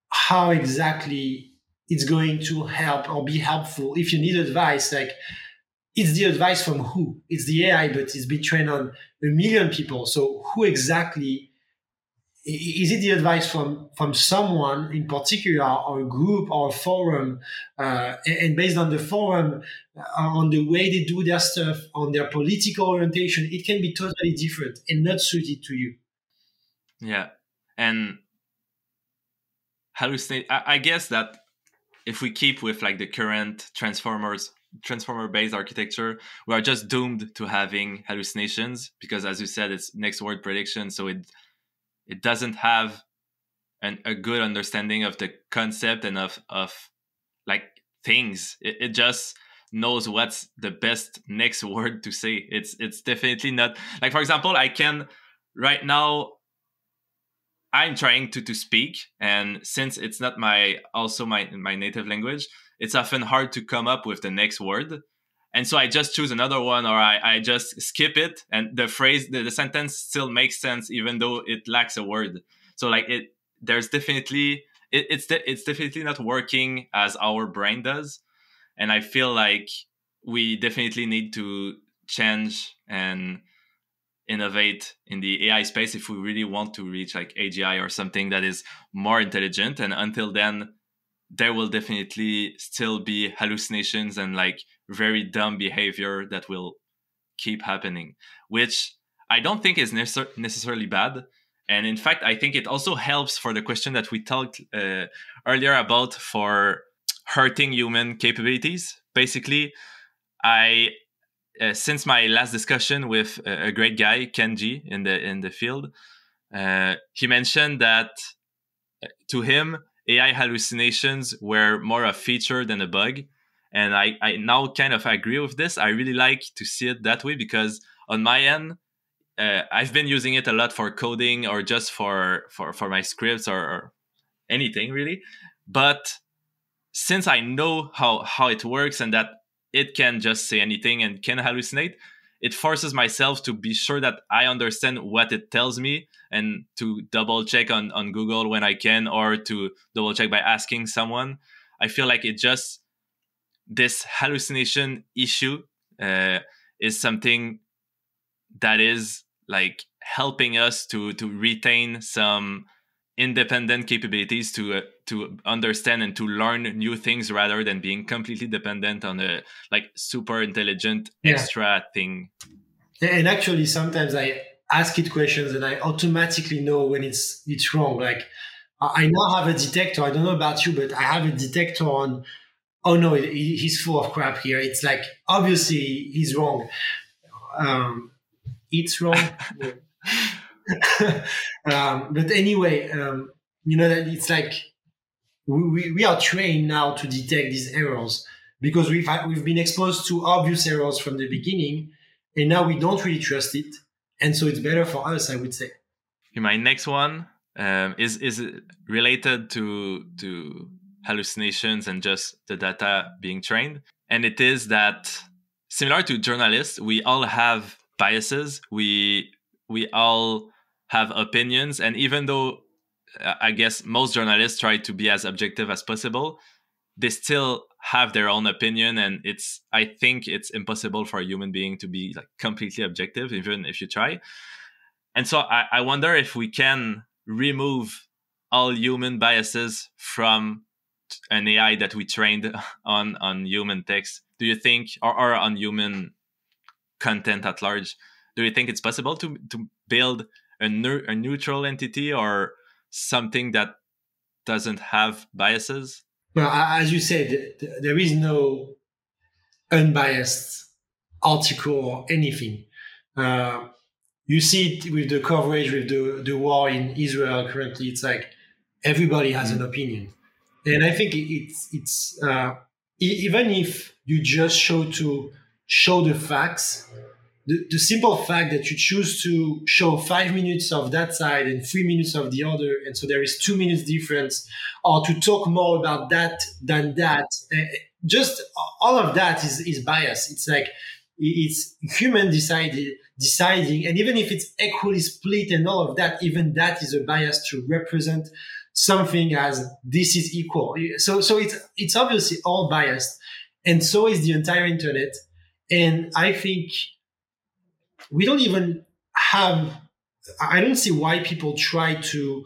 how exactly it's going to help or be helpful. If you need advice, like it's the advice from who? It's the AI, but it's been trained on a million people. So who exactly is it the advice from from someone in particular or a group or a forum uh, and based on the forum uh, on the way they do their stuff on their political orientation it can be totally different and not suited to you yeah and hallucinate I, I guess that if we keep with like the current transformers transformer based architecture we are just doomed to having hallucinations because as you said it's next word prediction so it it doesn't have an, a good understanding of the concept and of of like things. It, it just knows what's the best next word to say. It's it's definitely not like for example i can right now I'm trying to to speak, and since it's not my also my my native language, it's often hard to come up with the next word. And so I just choose another one, or I, I just skip it, and the phrase, the, the sentence still makes sense even though it lacks a word. So like it, there's definitely it, it's de- it's definitely not working as our brain does, and I feel like we definitely need to change and innovate in the AI space if we really want to reach like AGI or something that is more intelligent. And until then, there will definitely still be hallucinations and like very dumb behavior that will keep happening, which I don't think is necessarily bad. and in fact, I think it also helps for the question that we talked uh, earlier about for hurting human capabilities. Basically, I uh, since my last discussion with a, great guy Kenji in the in the field, uh, he mentioned that uh, to him AI hallucinations were more a feature than a bug, and I I now kind of agree with this. I really like to see it that way because on my end. Uh, I've been using it a lot for coding or just for for, for my scripts or, or anything really. But since I know how how it works and that it can just say anything and can hallucinate. It forces myself to be sure that i understand what it tells me and to double check on, on google when i can or to double check by asking someone. I feel like it just this hallucination issue uh, is something that is like helping us to to retain some independent capabilities to uh, to understand and to learn new things rather than being completely dependent on a like super intelligent yeah. extra thing. And actually sometimes i ask it questions and i automatically know when it's it's wrong. Like i now have a detector. I don't know about you but i have a detector on oh no he's full of crap here. It's like obviously he's wrong. Um it's wrong. Um, but anyway, um, you know that it's like we, we are trained now to detect these errors because we've we've been exposed to obvious errors from the beginning, and now we don't really trust it, and so it's better for us, I would say. My next one um, is is related to to hallucinations and just the data being trained, and it is that similar to journalists, we all have biases. We we all have opinions and even though Uh, i guess most journalists try to be as objective as possible. They still have their own opinion and it's i think it's impossible for a human being to be like completely objective even if you try. And so i, I wonder if we can remove all human biases from an ai that we trained on on human text. Do you think or, or on human content at large do you think it's possible to to build a, a neutral entity or something that doesn't have biases? Well, as you said, there is no unbiased article or anything. Uh, you see it with the coverage with the, the war in Israel currently. It's like everybody has an opinion, and I think it's it's uh, even if you just show to show the facts, the, the simple fact that you choose to show five minutes of that side and three minutes of the other, and so there is two minutes difference, or to talk more about that than that, uh, just all of that is, is bias. It's like it's human decided deciding, and even if it's equally split and all of that, even that is a bias to represent something as this is equal. So so it's it's obviously all biased, and so is the entire internet. And I think we don't even have i don't see why people try to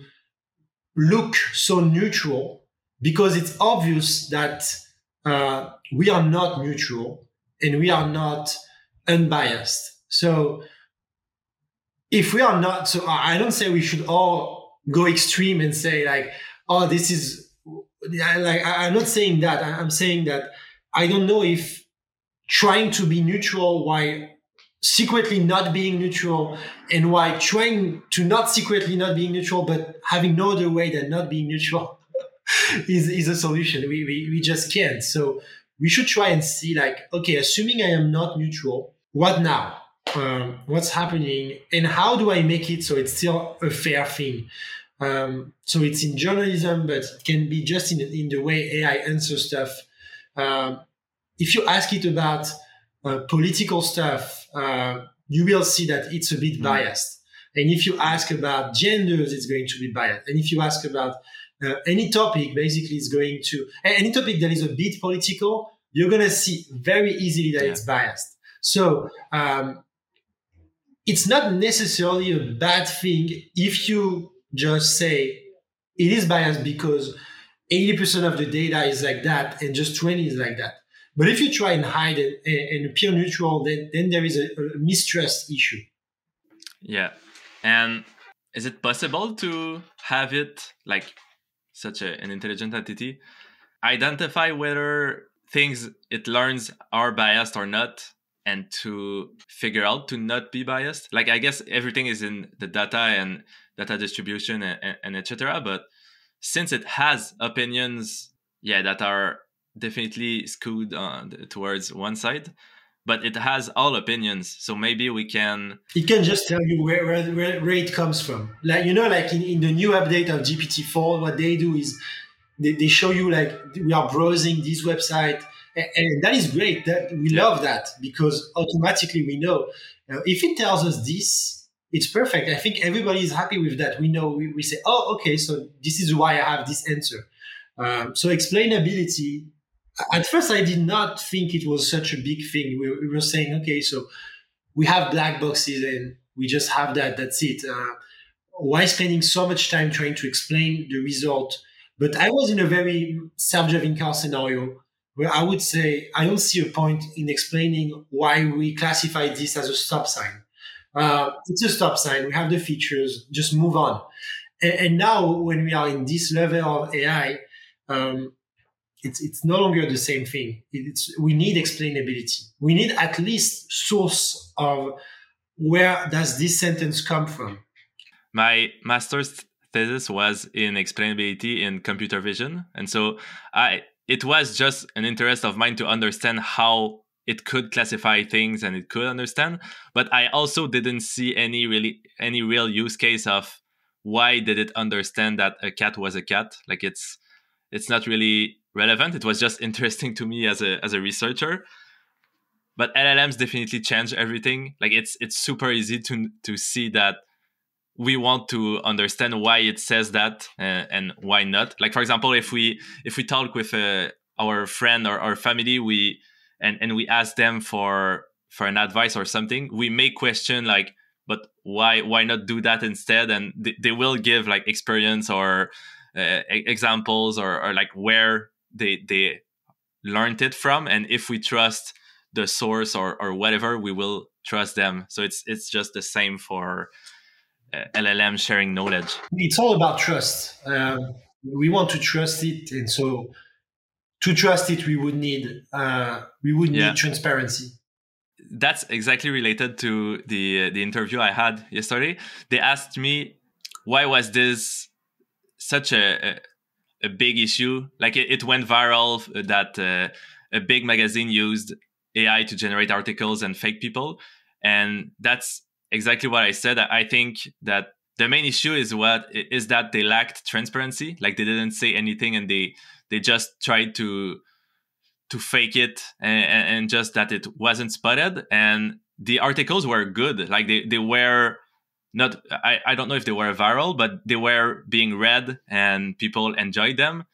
look so neutral because it's obvious that uh, we are not neutral and we are not unbiased. So if we are not so i don't say we should all go extreme and say like oh this is like i'm not saying that. I'm saying that i don't know if trying to be neutral while secretly not being neutral and why trying to not secretly not being neutral but having no other way than not being neutral is, is a solution. We, we, we just can't. So we should try and see like okay assuming i am not neutral what now? Um, what's happening? And how do i make it so it's still a fair thing? Um, so it's in journalism but it can be just in, in the way ai answers stuff. Um, if you ask it about political stuff, uh, you will see that it's a bit mm. biased. And if you ask about genders, it's going to be biased. And if you ask about uh, any topic, basically, it's going to any topic that is a bit political, you're going to see very easily that yeah. it's biased. So um, it's not necessarily a bad thing if you just say it is biased because 80% of the data is like that and just 20 is like that. But if you try and hide it and appear neutral, then, then there is a, a mistrust issue. Yeah. And is it possible to have it like such a, an intelligent entity identify whether things it learns are biased or not and to figure out to not be biased like i guess everything is in the data and data distribution and, and, and etc but since it has opinions yeah that are definitely skewed uh, towards one side but it has all opinions so maybe we can it can just tell you where, where, where, it comes from. Like you know like in, in the new update of gpt-4 what they do is they, they show you like we are browsing this website and, and that is great that we yeah. love that because automatically we know. Uh, if it tells us this it's perfect. I think everybody is happy with that. We know we, we say oh okay so this is why i have this answer. Um, so explainability at first I did not think it was such a big thing. We, we, were saying, okay, so we have black boxes and we just have that. That's it. Uh, why spending so much time trying to explain the result? But I was in a very self-driving car scenario where I would say I don't see a point in explaining why we classify this as a stop sign. Uh, it's a stop sign. We have the features. Just move on. And, and now, when we are in this level of AI, um, it's it's no longer the same thing. It's we need explainability. We need at least source of where does this sentence come from. My master's thesis was in explainability in computer vision, and so I it was just an interest of mine to understand how it could classify things and it could understand but i also didn't see any really any real use case of why did it understand that a cat was a cat like it's it's not really relevant. It was just interesting to me as a as a researcher. But LLMs definitely change everything. Like it's it's super easy to to see that we want to understand why it says that uh, and why not. Like for example, if we if we talk with uh, our friend or our family, we and and we ask them for for an advice or something, we may question like, but why why not do that instead? And they, they will give like experience or uh, examples or, or like where they they learned it from and if we trust the source or or whatever we will trust them. So it's it's just the same for uh, llm sharing knowledge. It's all about trust. Um, we want to trust it and so to trust it we would need uh, we would need yeah. transparency. That's exactly related to the the interview i had yesterday. They asked me why was this such a, a a big issue. Like it, it went viral that uh, a big magazine used AI to generate articles and fake people, and that's exactly what I said. I think that the main issue is what is that they lacked transparency. Like they didn't say anything, and they they just tried to to fake it, and, and just that it wasn't spotted. And the articles were good. Like they they were not I, I don't know if they were viral but they were being read and people enjoyed them.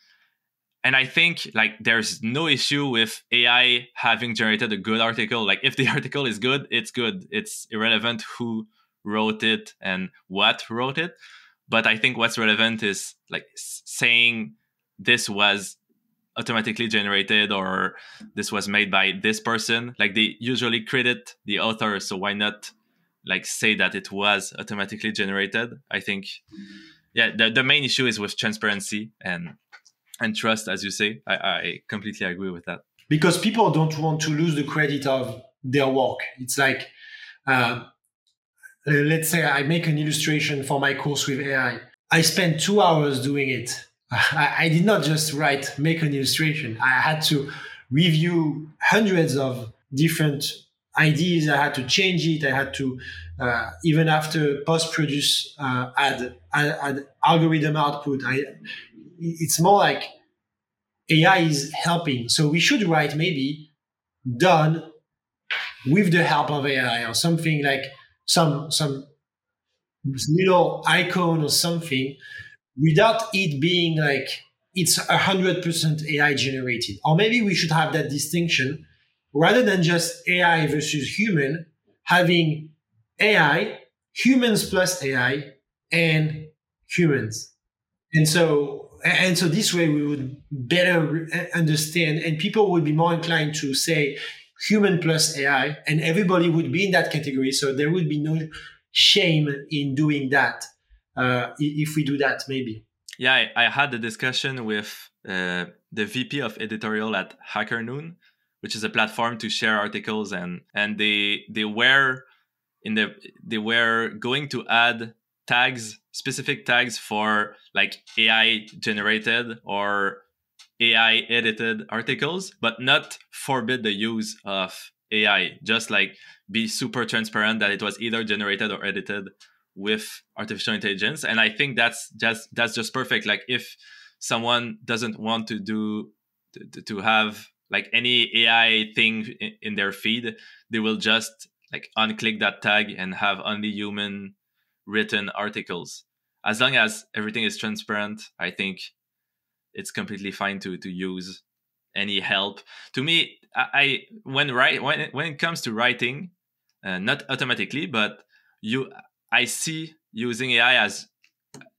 And i think like there's no issue with ai having generated a good article. Like if the article is good it's good. It's irrelevant who wrote it and what wrote it. But i think what's relevant is like saying this was automatically generated or this was made by this person. Like they usually credit the author so why not like say that it was automatically generated. I think, yeah, the, the main issue is with transparency and and trust, as you say. I, I completely agree with that. Because people don't want to lose the credit of their work. It's like, uh, let's say I make an illustration for my course with AI. I spent two hours doing it. I, I did not just write, make an illustration. I had to review hundreds of different ideas. I had to change it. I had to uh, even after post produce uh, add, add, add algorithm output. I it's more like AI is helping. So we should write maybe done with the help of AI or something like some some little icon or something without it being like it's a hundred percent AI generated. Or maybe we should have that distinction rather than just AI versus human, having AI, humans plus AI, and humans. And so, and so this way we would better understand, and people would be more inclined to say human plus AI, and everybody would be in that category. So there would be no shame in doing that. uh, if we do that, maybe. Yeah, I, I had a discussion with uh, the VP of editorial at Hacker Noon, which is a platform to share articles, and and they they were in the they were going to add tags, specific tags for like AI generated or AI edited articles, but not forbid the use of AI. Just like be super transparent that it was either generated or edited with artificial intelligence. And I think that's just that's just perfect. Like if someone doesn't want to do to, to have like any AI thing in, their feed, they will just like unclick that tag and have only human written articles. As long as everything is transparent, I think it's completely fine to to use any help. To me, I, I when write when when it comes to writing, uh, not automatically, but you I see using AI as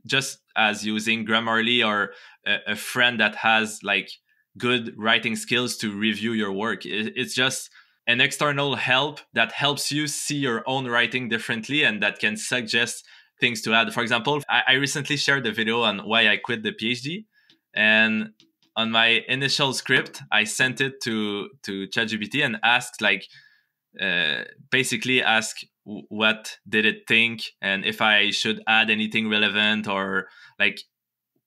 just as using Grammarly or a, a friend that has like good writing skills to review your work. It, it's just an external help that helps you see your own writing differently and that can suggest things to add. For example, I, I recently shared a video on why I quit the PhD, and on my initial script, I sent it to to ChatGPT and asked like uh, basically ask what did it think and if I should add anything relevant or like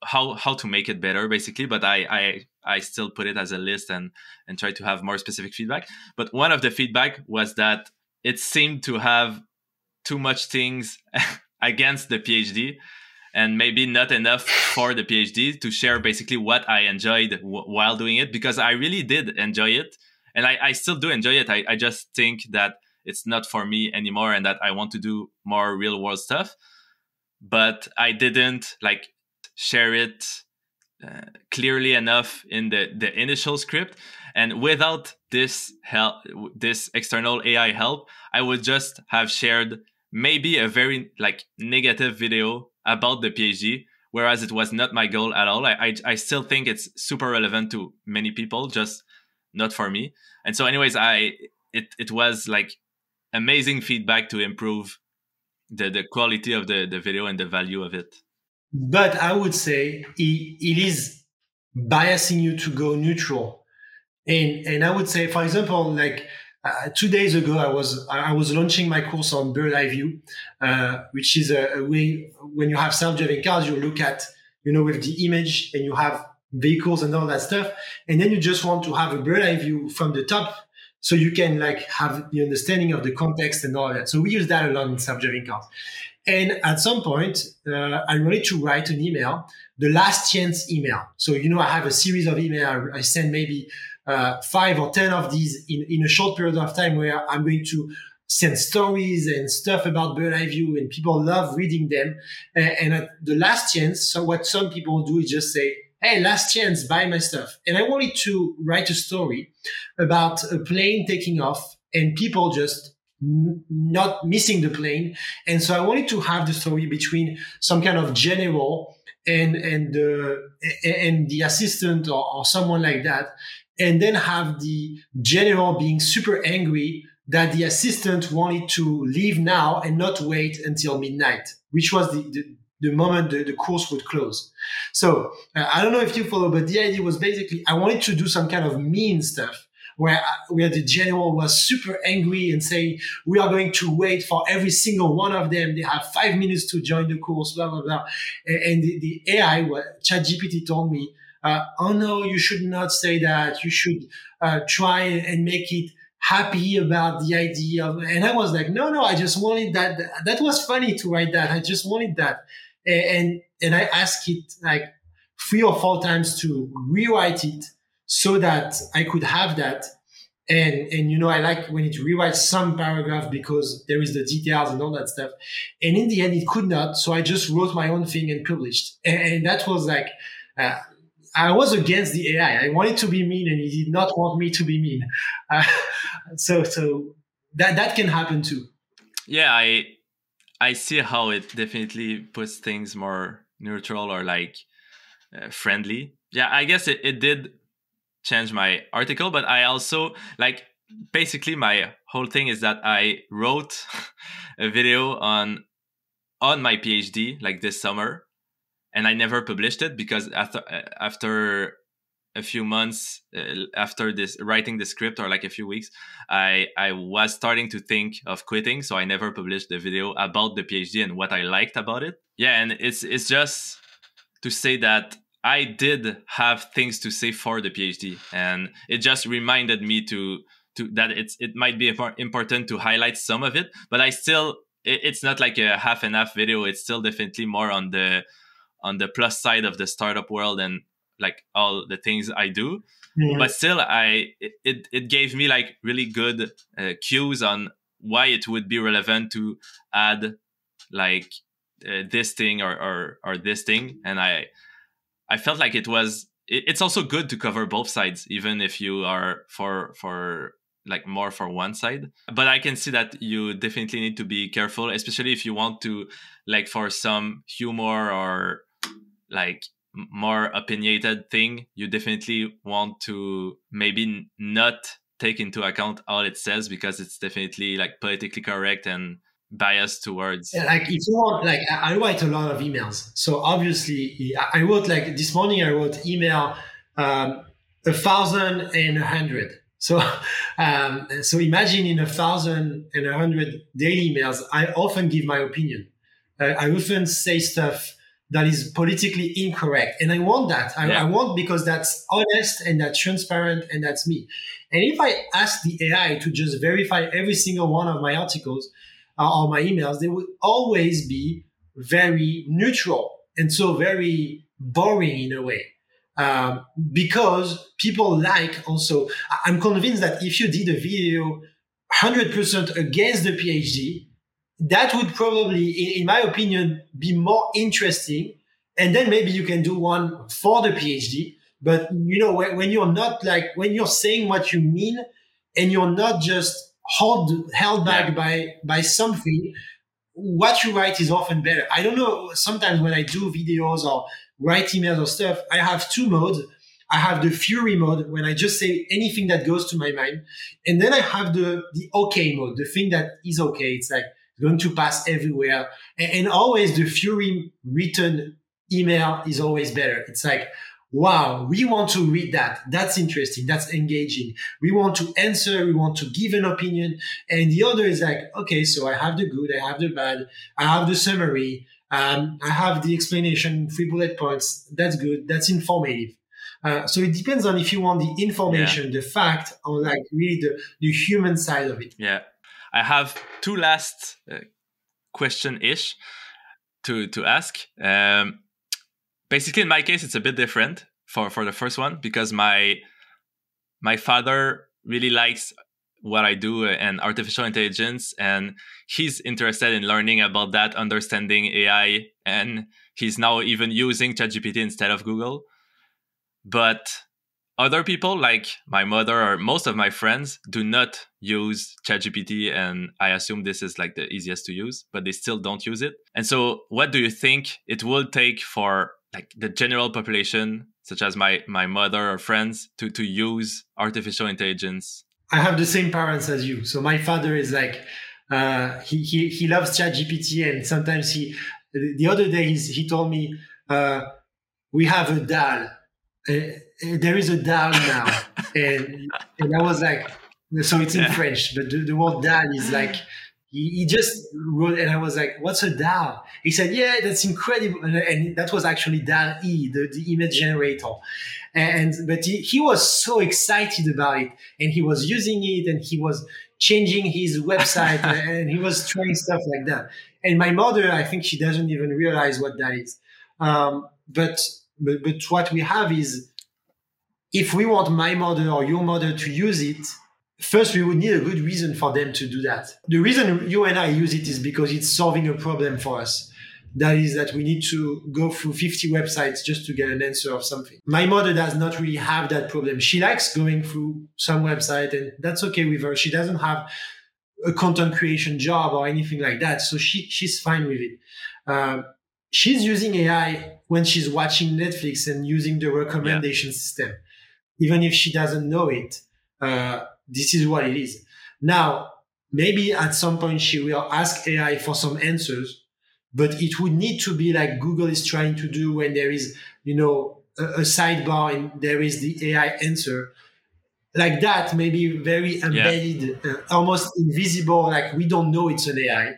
how how to make it better basically but I I I still put it as a list and and try to have more specific feedback but one of the feedback was that it seemed to have too much things against the PhD and maybe not enough for the PhD to share basically what I enjoyed w- while doing it because I really did enjoy it and I, I still do enjoy it. I, I just think that it's not for me anymore and that I want to do more real world stuff. But I didn't like share it uh, clearly enough in the, the initial script. And without this help, this external AI help, I would just have shared maybe a very like negative video about the PhD, whereas it was not my goal at all. I, I, I still think it's super relevant to many people, just not for me. And so, anyways, I it it was like amazing feedback to improve the the quality of the the video and the value of it. But I would say it, it is biasing you to go neutral, and and I would say, for example, like uh, two days ago, I was I was launching my course on bird eye view, uh, which is a, a, way when you have self-driving cars, you look at you know with the image and you have vehicles and all that stuff, and then you just want to have a bird eye view from the top, so you can like have the understanding of the context and all that. So we use that a lot in self-driving cars. And at some point, uh, I wanted to write an email, the last chance email. So you know, I have a series of email I send maybe uh, five or 10 of these in, in a short period of time where I'm going to send stories and stuff about bird eye view and people love reading them. And, and at the last chance, so what some people do is just say, Hey, last chance, buy my stuff. And I wanted to write a story about a plane taking off and people just not missing the plane. And so I wanted to have the story between some kind of general and and the and the assistant or, or someone like that and then have the general being super angry that the assistant wanted to leave now and not wait until midnight, which was the, the, the moment the, the, course would close. So uh, I don't know if you follow, but the idea was basically I wanted to do some kind of mean stuff where uh, where the general was super angry and saying we are going to wait for every single one of them. They have five minutes to join the course, blah blah blah. And, the, the AI, ChatGPT told me uh, oh no, you should not say that. You should uh, try and make it happy about the idea of, and I was like, no, no, I just wanted that. That was funny to write that. I just wanted that. And, and I asked it like three or four times to rewrite it so that I could have that. And, and, you know, I like when it rewrites some paragraph because there is the details and all that stuff. And in the end, it could not. So I just wrote my own thing and published. And, and that was like, uh, I was against the AI. I wanted to be mean, and he did not want me to be mean. Uh, so, so that that can happen too. Yeah, I I see how it definitely puts things more neutral or like uh, friendly. Yeah, I guess it, it did change my article, but I also like basically my whole thing is that I wrote a video on on my PhD like this summer, and I never published it because after after a few months uh, after this writing the script or like a few weeks i i was starting to think of quitting so i never published the video about the phd and what i liked about it. Yeah and it's it's just to say that i did have things to say for the phd and it just reminded me to to that it's it might be important to highlight some of it but i still it, it's not like a half and half video it's still definitely more on the on the plus side of the startup world and like all the things I do. Mm-hmm. But still, I it it gave me like really good uh, cues on why it would be relevant to add like uh, this thing or, or or this thing, and I I felt like it was. It, it's also good to cover both sides, even if you are for for like more for one side but i can see that you definitely need to be careful especially if you want to like for some humor or like more opinionated thing, you definitely want to maybe not take into account all it says because it's definitely like politically correct and biased towards like if you want like i write a lot of emails so obviously i wrote like this morning i wrote email um, a thousand and a hundred so um, so imagine in a thousand and a hundred daily emails i often give my opinion uh, i often say stuff that is politically incorrect. And I want that. I, yeah. I, want because that's honest and that's transparent and that's me. And if I ask the AI to just verify every single one of my articles uh, or my emails, they would always be very neutral and so very boring in a way. Um, because people like also, I'm convinced that if you did a video 100% against the PhD, that would probably, in, my opinion, be more interesting. And then maybe you can do one for the PhD. But you know, when, when you're not like, when you're saying what you mean and you're not just hold, held back yeah. by, by something, what you write is often better. I don't know. Sometimes when I do videos or write emails or stuff, I have two modes. I have the fury mode when I just say anything that goes to my mind. And then I have the, the okay mode, the thing that is okay. It's like, going to pass everywhere. And, and always the Fury written email is always better. It's like, wow, we want to read that. That's interesting. That's engaging. We want to answer. We want to give an opinion. And the other is like, okay, so I have the good, I have the bad, I have the summary, um, I have the explanation, three bullet points. That's good. That's informative. Uh, so it depends on if you want the information, yeah. the fact, or like really the, the human side of it. Yeah. I have two last uh, question ish to to ask. Um, basically, in my case, it's a bit different for for the first one because my my father really likes what I do and artificial intelligence, and he's interested in learning about that, understanding AI, and he's now even using ChatGPT instead of Google. But other people like my mother or most of my friends do not use ChatGPT and I assume this is like the easiest to use, but they still don't use it. And so what do you think it will take for like the general population, such as my my mother or friends, to to use artificial intelligence? I have the same parents as you. So my father is like uh, he, he he loves ChatGPT and sometimes he the other day he told me uh, we have a DAL uh, there is a DAL now, and and I was like, so it's in yeah. French, but the, the word DAL is like he, he, just wrote, and I was like, what's a DAL? He said, yeah, that's incredible, and, and that was actually DAL E, the, the image generator. And but he, he was so excited about it, and he was using it, and he was changing his website, and he was trying stuff like that. And my mother, I think she doesn't even realize what that is. Um, but but, but what we have is if we want my mother or your mother to use it, first we would need a good reason for them to do that. The reason you and I use it is because it's solving a problem for us. That is that we need to go through 50 websites just to get an answer of something. My mother does not really have that problem. She likes going through some website and that's okay with her. She doesn't have a content creation job or anything like that. So she, she's fine with it. Uh, she's using AI when she's watching Netflix and using the recommendation yeah. system. Even if she doesn't know it, uh, this is what it is. Now, maybe at some point she will ask AI for some answers, but it would need to be like Google is trying to do when there is, you know, a, a sidebar and there is the AI answer. Like that, maybe very embedded, yeah. uh, almost invisible, like we don't know it's an AI,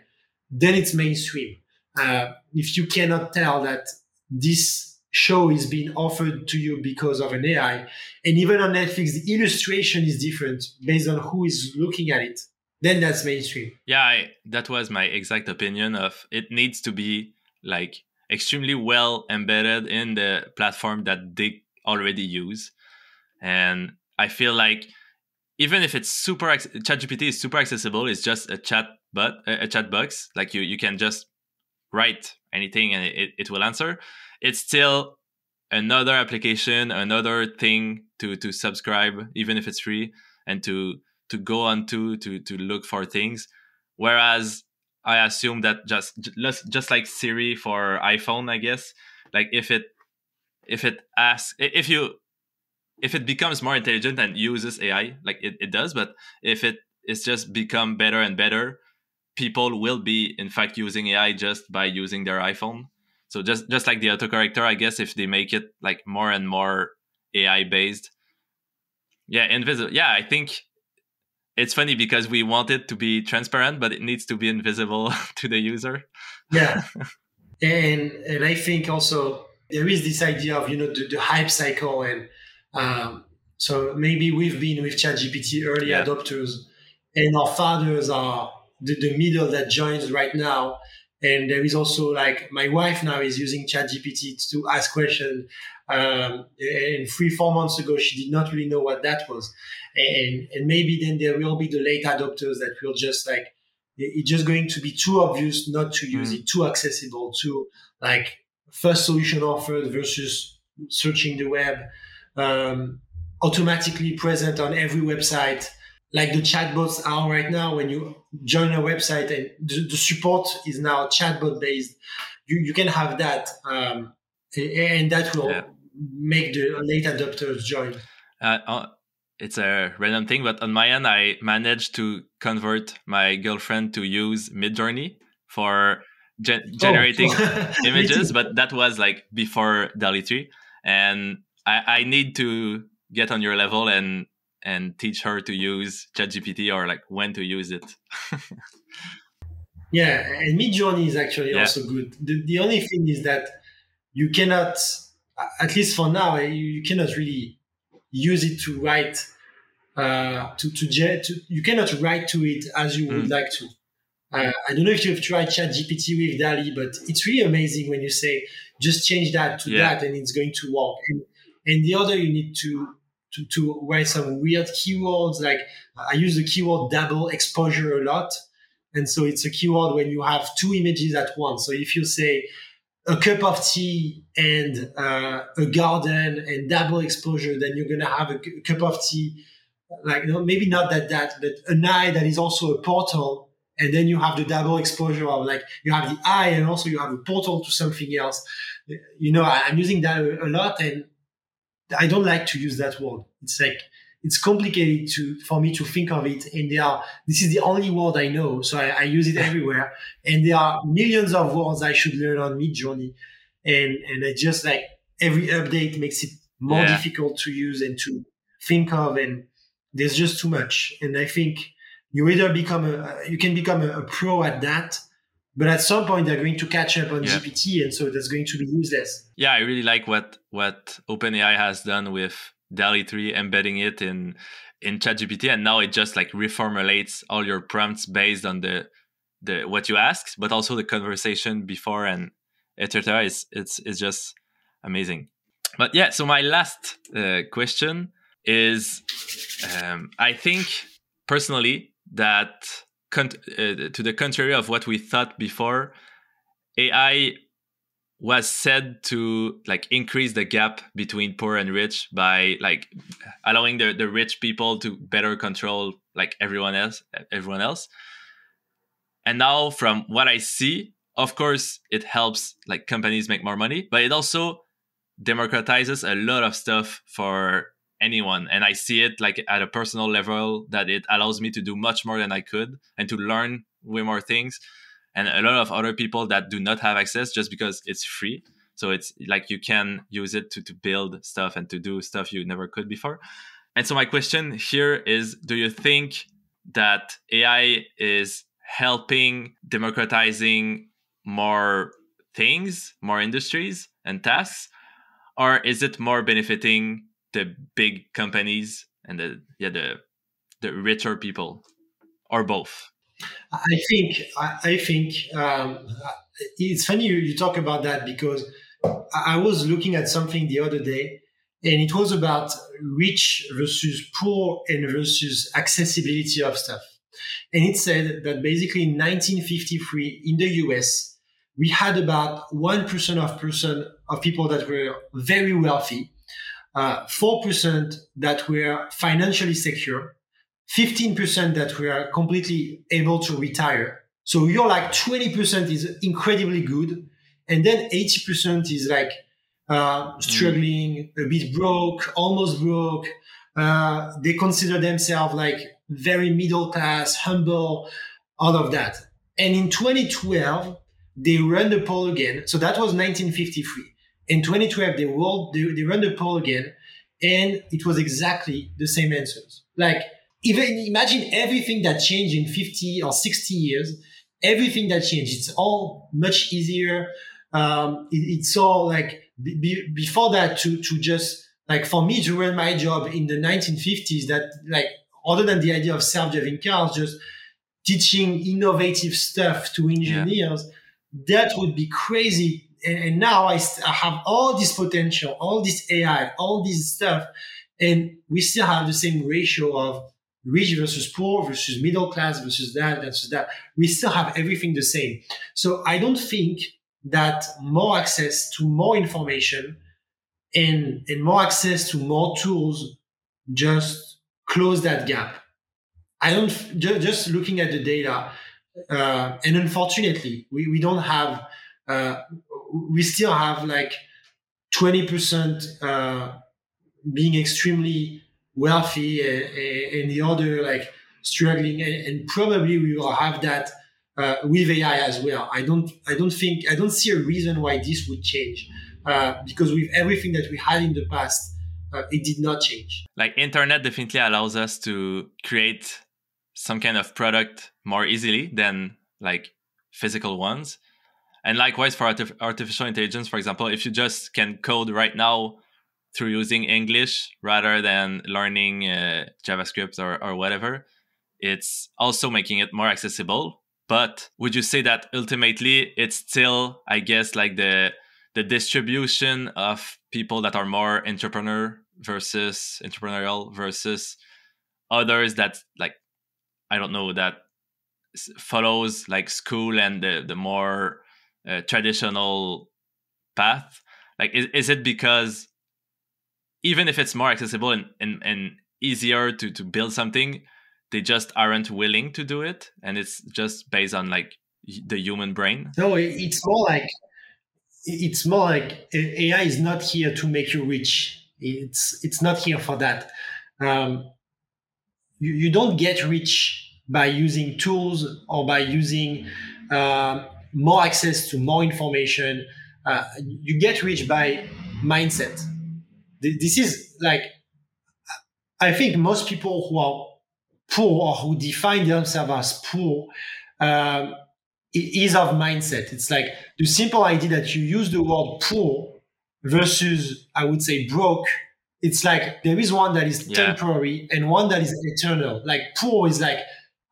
then it's mainstream. Uh, if you cannot tell that this show is being offered to you because of an AI, and even on Netflix, the illustration is different based on who is looking at it then that's mainstream. Yeah, I, that was my exact opinion of it needs to be like extremely well embedded in the platform that they already use. And I feel like even if it's super ChatGPT is super accessible, it's just a chat but a chat box. Like you you can just write anything and it, it will answer. It's still another application, another thing to to subscribe, even if it's free, and to to go on to to look for things. Whereas i assume that just just just like siri for iphone i guess like if it if it asks if you if it becomes more intelligent and uses ai like it, it does but if it is just become better and better people will be in fact using ai just by using their iphone so just just like the autocorrector i guess if they make it like more and more ai based yeah invisible yeah i think it's funny because we want it to be transparent, but it needs to be invisible to the user. Yeah, and and I think also there is this idea of you know the, the hype cycle, and um, so maybe we've been with ChatGPT early yeah. adopters, and our fathers are the, the middle that joins right now. And there is also like my wife now is using ChatGPT to ask questions. Um, and three, four months ago, she did not really know what that was and and maybe then there will be the late adopters that will just like it's just going to be too obvious not to use mm. it, too accessible, too like first solution offered versus searching the web, um, automatically present on every website, like the chatbots are right now. When you join a website and the, the support is now chatbot based, you, you can have that, um, and that will yeah. make the late adopters join. Uh, uh it's a random thing, but on my end, I managed to convert my girlfriend to use Midjourney for gen- oh. generating oh. images, but that was like before DALL-E 3. And I, I need to get on your level and and teach her to use ChatGPT or like when to use it. yeah, and Midjourney is actually yeah. also good. The, the only thing is that you cannot, at least for now, you, you cannot really use it to write uh, to, to, to you cannot write to it as you would mm. like to. Uh, I don't know if you've tried Chat GPT with DALL-E, but it's really amazing when you say just change that to yeah. that and it's going to work. And, and the other, you need to, to, to write some weird keywords. Like I use the keyword double exposure a lot. And so it's a keyword when you have two images at once. So if you say a cup of tea and uh, a garden and double exposure, then you're going to have a, a cup of tea like you know, maybe not that that but an eye that is also a portal and then you have the double exposure of like you have the eye and also you have a portal to something else you know i'm using that a lot and i don't like to use that word it's like it's complicated to for me to think of it and there are this is the only word i know so i, I use it everywhere and there are millions of words i should learn on Midjourney and and i just like every update makes it more yeah. difficult to use and to think of and there's just too much. And I think you either become a, you can become a, a pro at that, but at some point they're going to catch up on yeah. GPT, and so that's going to be useless. Yeah, I really like what what OpenAI has done with DALL-E 3, embedding it in in ChatGPT, and now it just like reformulates all your prompts based on the the what you asked, but also the conversation before and etc. It's it's it's just amazing. But yeah, so my last uh, question is um, I think personally that con- uh, to the contrary of what we thought before, AI was said to like increase the gap between poor and rich by like allowing the, the rich people to better control like everyone else everyone else. And now from what i see of course it helps like companies make more money but it also democratizes a lot of stuff for anyone and i see it like at a personal level that it allows me to do much more than i could and to learn way more things and a lot of other people that do not have access just because it's free. So it's like you can use it to, to build stuff and to do stuff you never could before. And so my question here is do you think that AI is helping democratizing more things, more industries and tasks? Or is it more benefiting the big companies and the yeah the the richer people? Or both? I think I, think um, it's funny you, you talk about that because I was looking at something the other day and it was about rich versus poor and versus accessibility of stuff. And it said that basically in 1953 in the US, we had about 1% of person of people that were very wealthy, uh, 4% that were financially secure, 15% that were completely able to retire. So you're like 20% is incredibly good. And then 80% is like uh, struggling, mm. a bit broke, almost broke. Uh, they consider themselves like very middle class, humble, all of that. And in 2012, they ran the poll again. So that was 1953. In 2012, they, rolled, they, they ran the poll again, and it was exactly the same answers. Like, even imagine everything that changed in 50 or 60 years, everything that changed. It's all much easier. Um, it, it's all like be, before that to, to just like for me to run my job in the 1950s that like other than the idea of self-driving cars, just teaching innovative stuff to engineers, yeah. that would be crazy. And, now I, I have all this potential, all this AI, all this stuff, and we still have the same ratio of rich versus poor versus middle class versus that versus that. We still have everything the same. So I don't think that more access to more information and, and more access to more tools just close that gap. I don't just, just looking at the data, uh, and unfortunately, we, we don't have, uh, we still have like 20% uh, being extremely wealthy and, and, the other like struggling, and, and probably we will have that uh, with AI as well. I don't, I don't think, I don't see a reason why this would change uh, because with everything that we had in the past, uh, it did not change. Like internet definitely allows us to create some kind of product more easily than like physical ones. And likewise for artif- artificial intelligence, for example, if you just can code right now through using English rather than learning uh, JavaScript or, or whatever, it's also making it more accessible. But would you say that ultimately it's still, I guess, like the the distribution of people that are more entrepreneur versus entrepreneurial versus others that like I don't know that follows like school and the the more traditional path? Like is, is it because even if it's more accessible and, and, and easier to, to build something they just aren't willing to do it? And it's just based on like the human brain? No it's more like it's more like ai is not here to make you rich. It's it's not here for that. Um, you, you don't get rich by using tools or by using uh, more access to more information. Uh, you get rich by mindset. This is like, I think most people who are poor or who define themselves as poor um, is of mindset. It's like the simple idea that you use the word poor versus I would say broke. It's like there is one that is yeah. temporary and one that is eternal. Like poor is like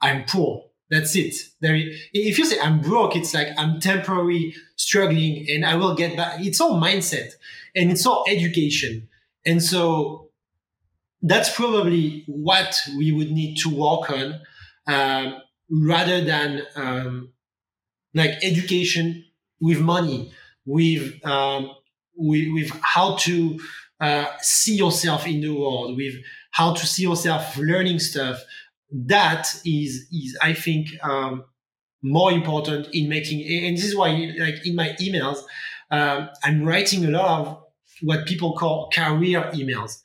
I'm poor. That's it. There, if you say I'm broke, it's like I'm temporary struggling and I will get back. It's all mindset and it's all education. And so that's probably what we would need to work on um, rather than um, like education with money, with um, with, with how to uh, see yourself in the world, with how to see yourself learning stuff. That is, is I think, um, more important in making. And this is why, like in my emails, um, I'm writing a lot of what people call career emails,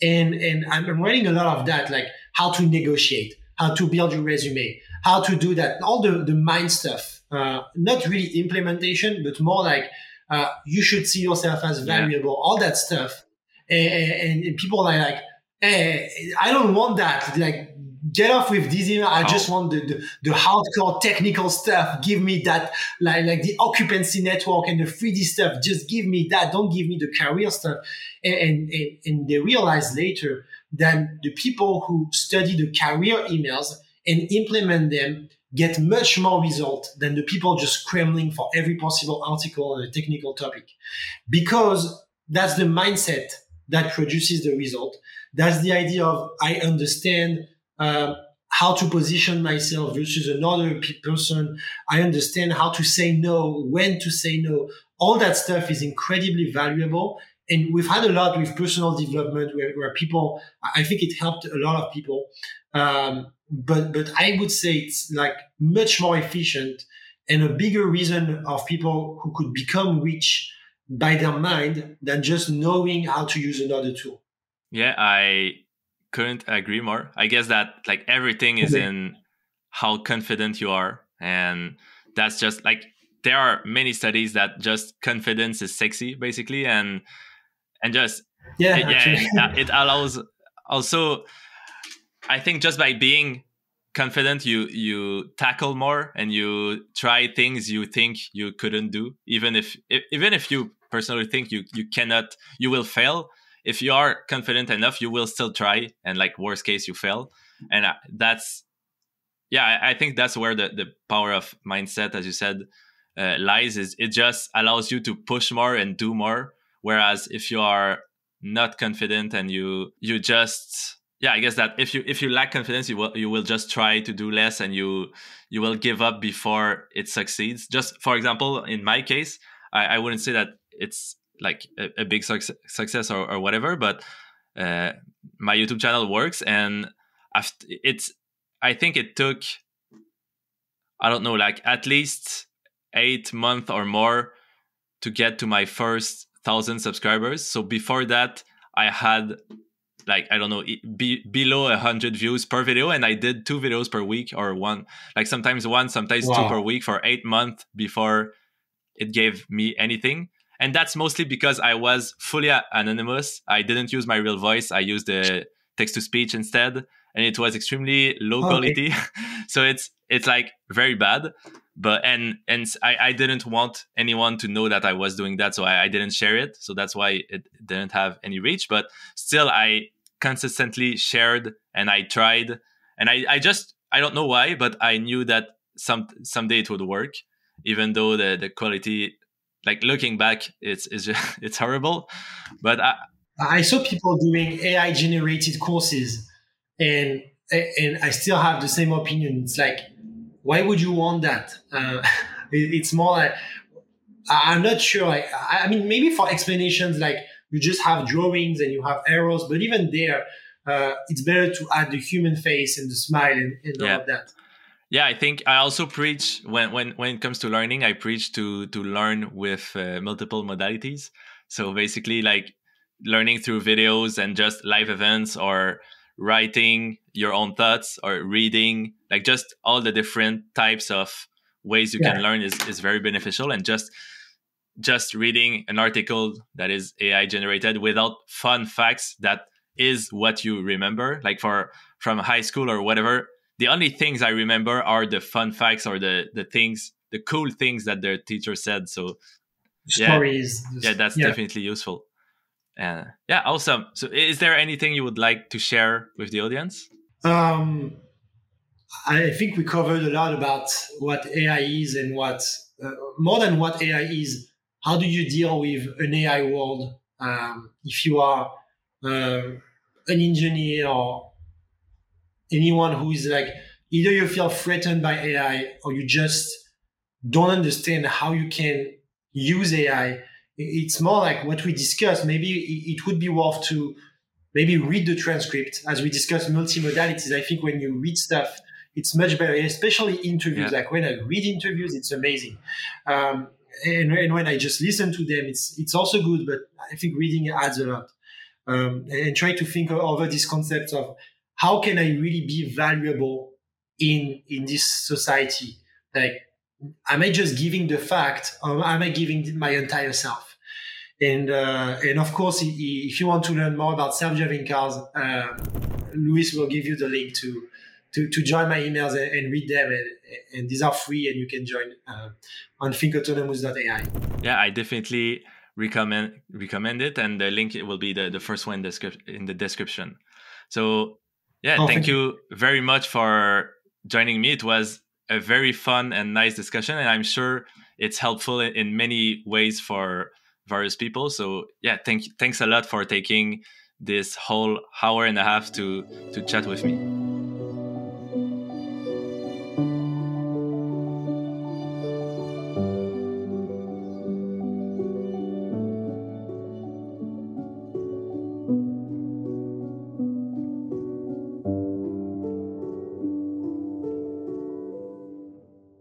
and and I'm writing a lot of that, like how to negotiate, how to build your resume, how to do that, all the the mind stuff uh, not really implementation, but more like uh, you should see yourself as valuable, yeah. all that stuff. And, and, and, people are like, hey, I don't want that. Like, get off with this email. I oh. just want the, the, the, hardcore technical stuff. Give me that, like, like the occupancy network and the 3D stuff. Just give me that. Don't give me the career stuff. And, and, and they realize later that the people who study the career emails and implement them get much more result than the people just scrambling for every possible article on a technical topic because that's the mindset that produces the result that's the idea of i understand uh, how to position myself versus another person. I understand how to say no when to say no. All that stuff is incredibly valuable. And we've had a lot with personal development where, where people i think it helped a lot of people. Um, but but I would say it's like much more efficient and a bigger reason of people who could become rich by their mind than just knowing how to use another tool. Yeah, I couldn't agree more. I guess that like everything is in how confident you are and that's just like there are many studies that just confidence is sexy basically and and just yeah, it, yeah, it, it allows also I think just by being confident, you you tackle more and you try things you think you couldn't do, even if, if even if you personally think you you cannot, you will fail. If you are confident enough, you will still try, and like worst case, you fail, and uh, that's yeah, I, think that's where the the power of mindset, as you said, uh, lies. Is it just allows you to push more and do more, whereas if you are not confident and you you just yeah i guess that if you if you lack confidence you will you will just try to do less and you you will give up before it succeeds just for example in my case i, I wouldn't say that it's like a, a big success, success or, or whatever but uh, my youtube channel works and after it's i think it took i don't know like at least eight months or more to get to my first thousand subscribers so before that i had like I don't know be, below a hundred views per video, and I did two videos per week or one, like sometimes one, sometimes wow. two per week for eight months before it gave me anything. And that's mostly because I was fully anonymous. I didn't use my real voice. I used the text to speech instead, and it was extremely low oh, quality. so it's it's like very bad but and and I, I didn't want anyone to know that I was doing that, so I, I didn't share it. So that's why it didn't have any reach. But still, I consistently shared and I tried, and I, I just I don't know why, but I knew that some someday it would work, even though the the quality, like looking back, it's it's just, it's horrible. But I I saw people doing AI generated courses, and and I still have the same opinion. It's like why would you want that? Uh, it's more like I'm not sure. Like, I mean, maybe for explanations, like you just have drawings and you have arrows, but even there, uh, it's better to add the human face and the smile and, and yeah. all of that. Yeah, I think I also preach when when when it comes to learning, I preach to to learn with uh, multiple modalities. So basically, like learning through videos and just live events or writing your own thoughts or reading like just all the different types of ways you yeah. can learn is, is very beneficial and just just reading an article that is ai generated without fun facts that is what you remember like for from high school or whatever the only things i remember are the fun facts or the the things the cool things that their teacher said so stories yeah, yeah that's yeah. definitely useful uh, yeah, awesome. So, is there anything you would like to share with the audience? Um, I think we covered a lot about what AI is and what, uh, more than what AI is, how do you deal with an AI world? Um, if you are uh, an engineer or anyone who is like, either you feel threatened by AI or you just don't understand how you can use AI it's more like what we discussed. Maybe it would be worth to maybe read the transcript as we discuss multimodalities. I think when you read stuff, it's much better, especially interviews. Yeah. Like when I read interviews, it's amazing. Um, and, and, when I just listen to them, it's it's also good. But I think reading adds a lot. Um, and try to think over these concepts of how can I really be valuable in in this society. Like am I just giving the fact, or am I giving my entire self? And uh, and of course, if you want to learn more about self-driving cars, uh, Louis will give you the link to to, to join my emails and, and read them. And, and, these are free, and you can join uh, on thinkautonomous.ai. Yeah, I definitely recommend recommend it, and the link will be the, the first one in the, description. So yeah, oh, thank, thank you. very much for joining me. It was a very fun and nice discussion, and I'm sure it's helpful in, in many ways for various people. So yeah, thank thanks a lot for taking this whole hour and a half to to chat with me.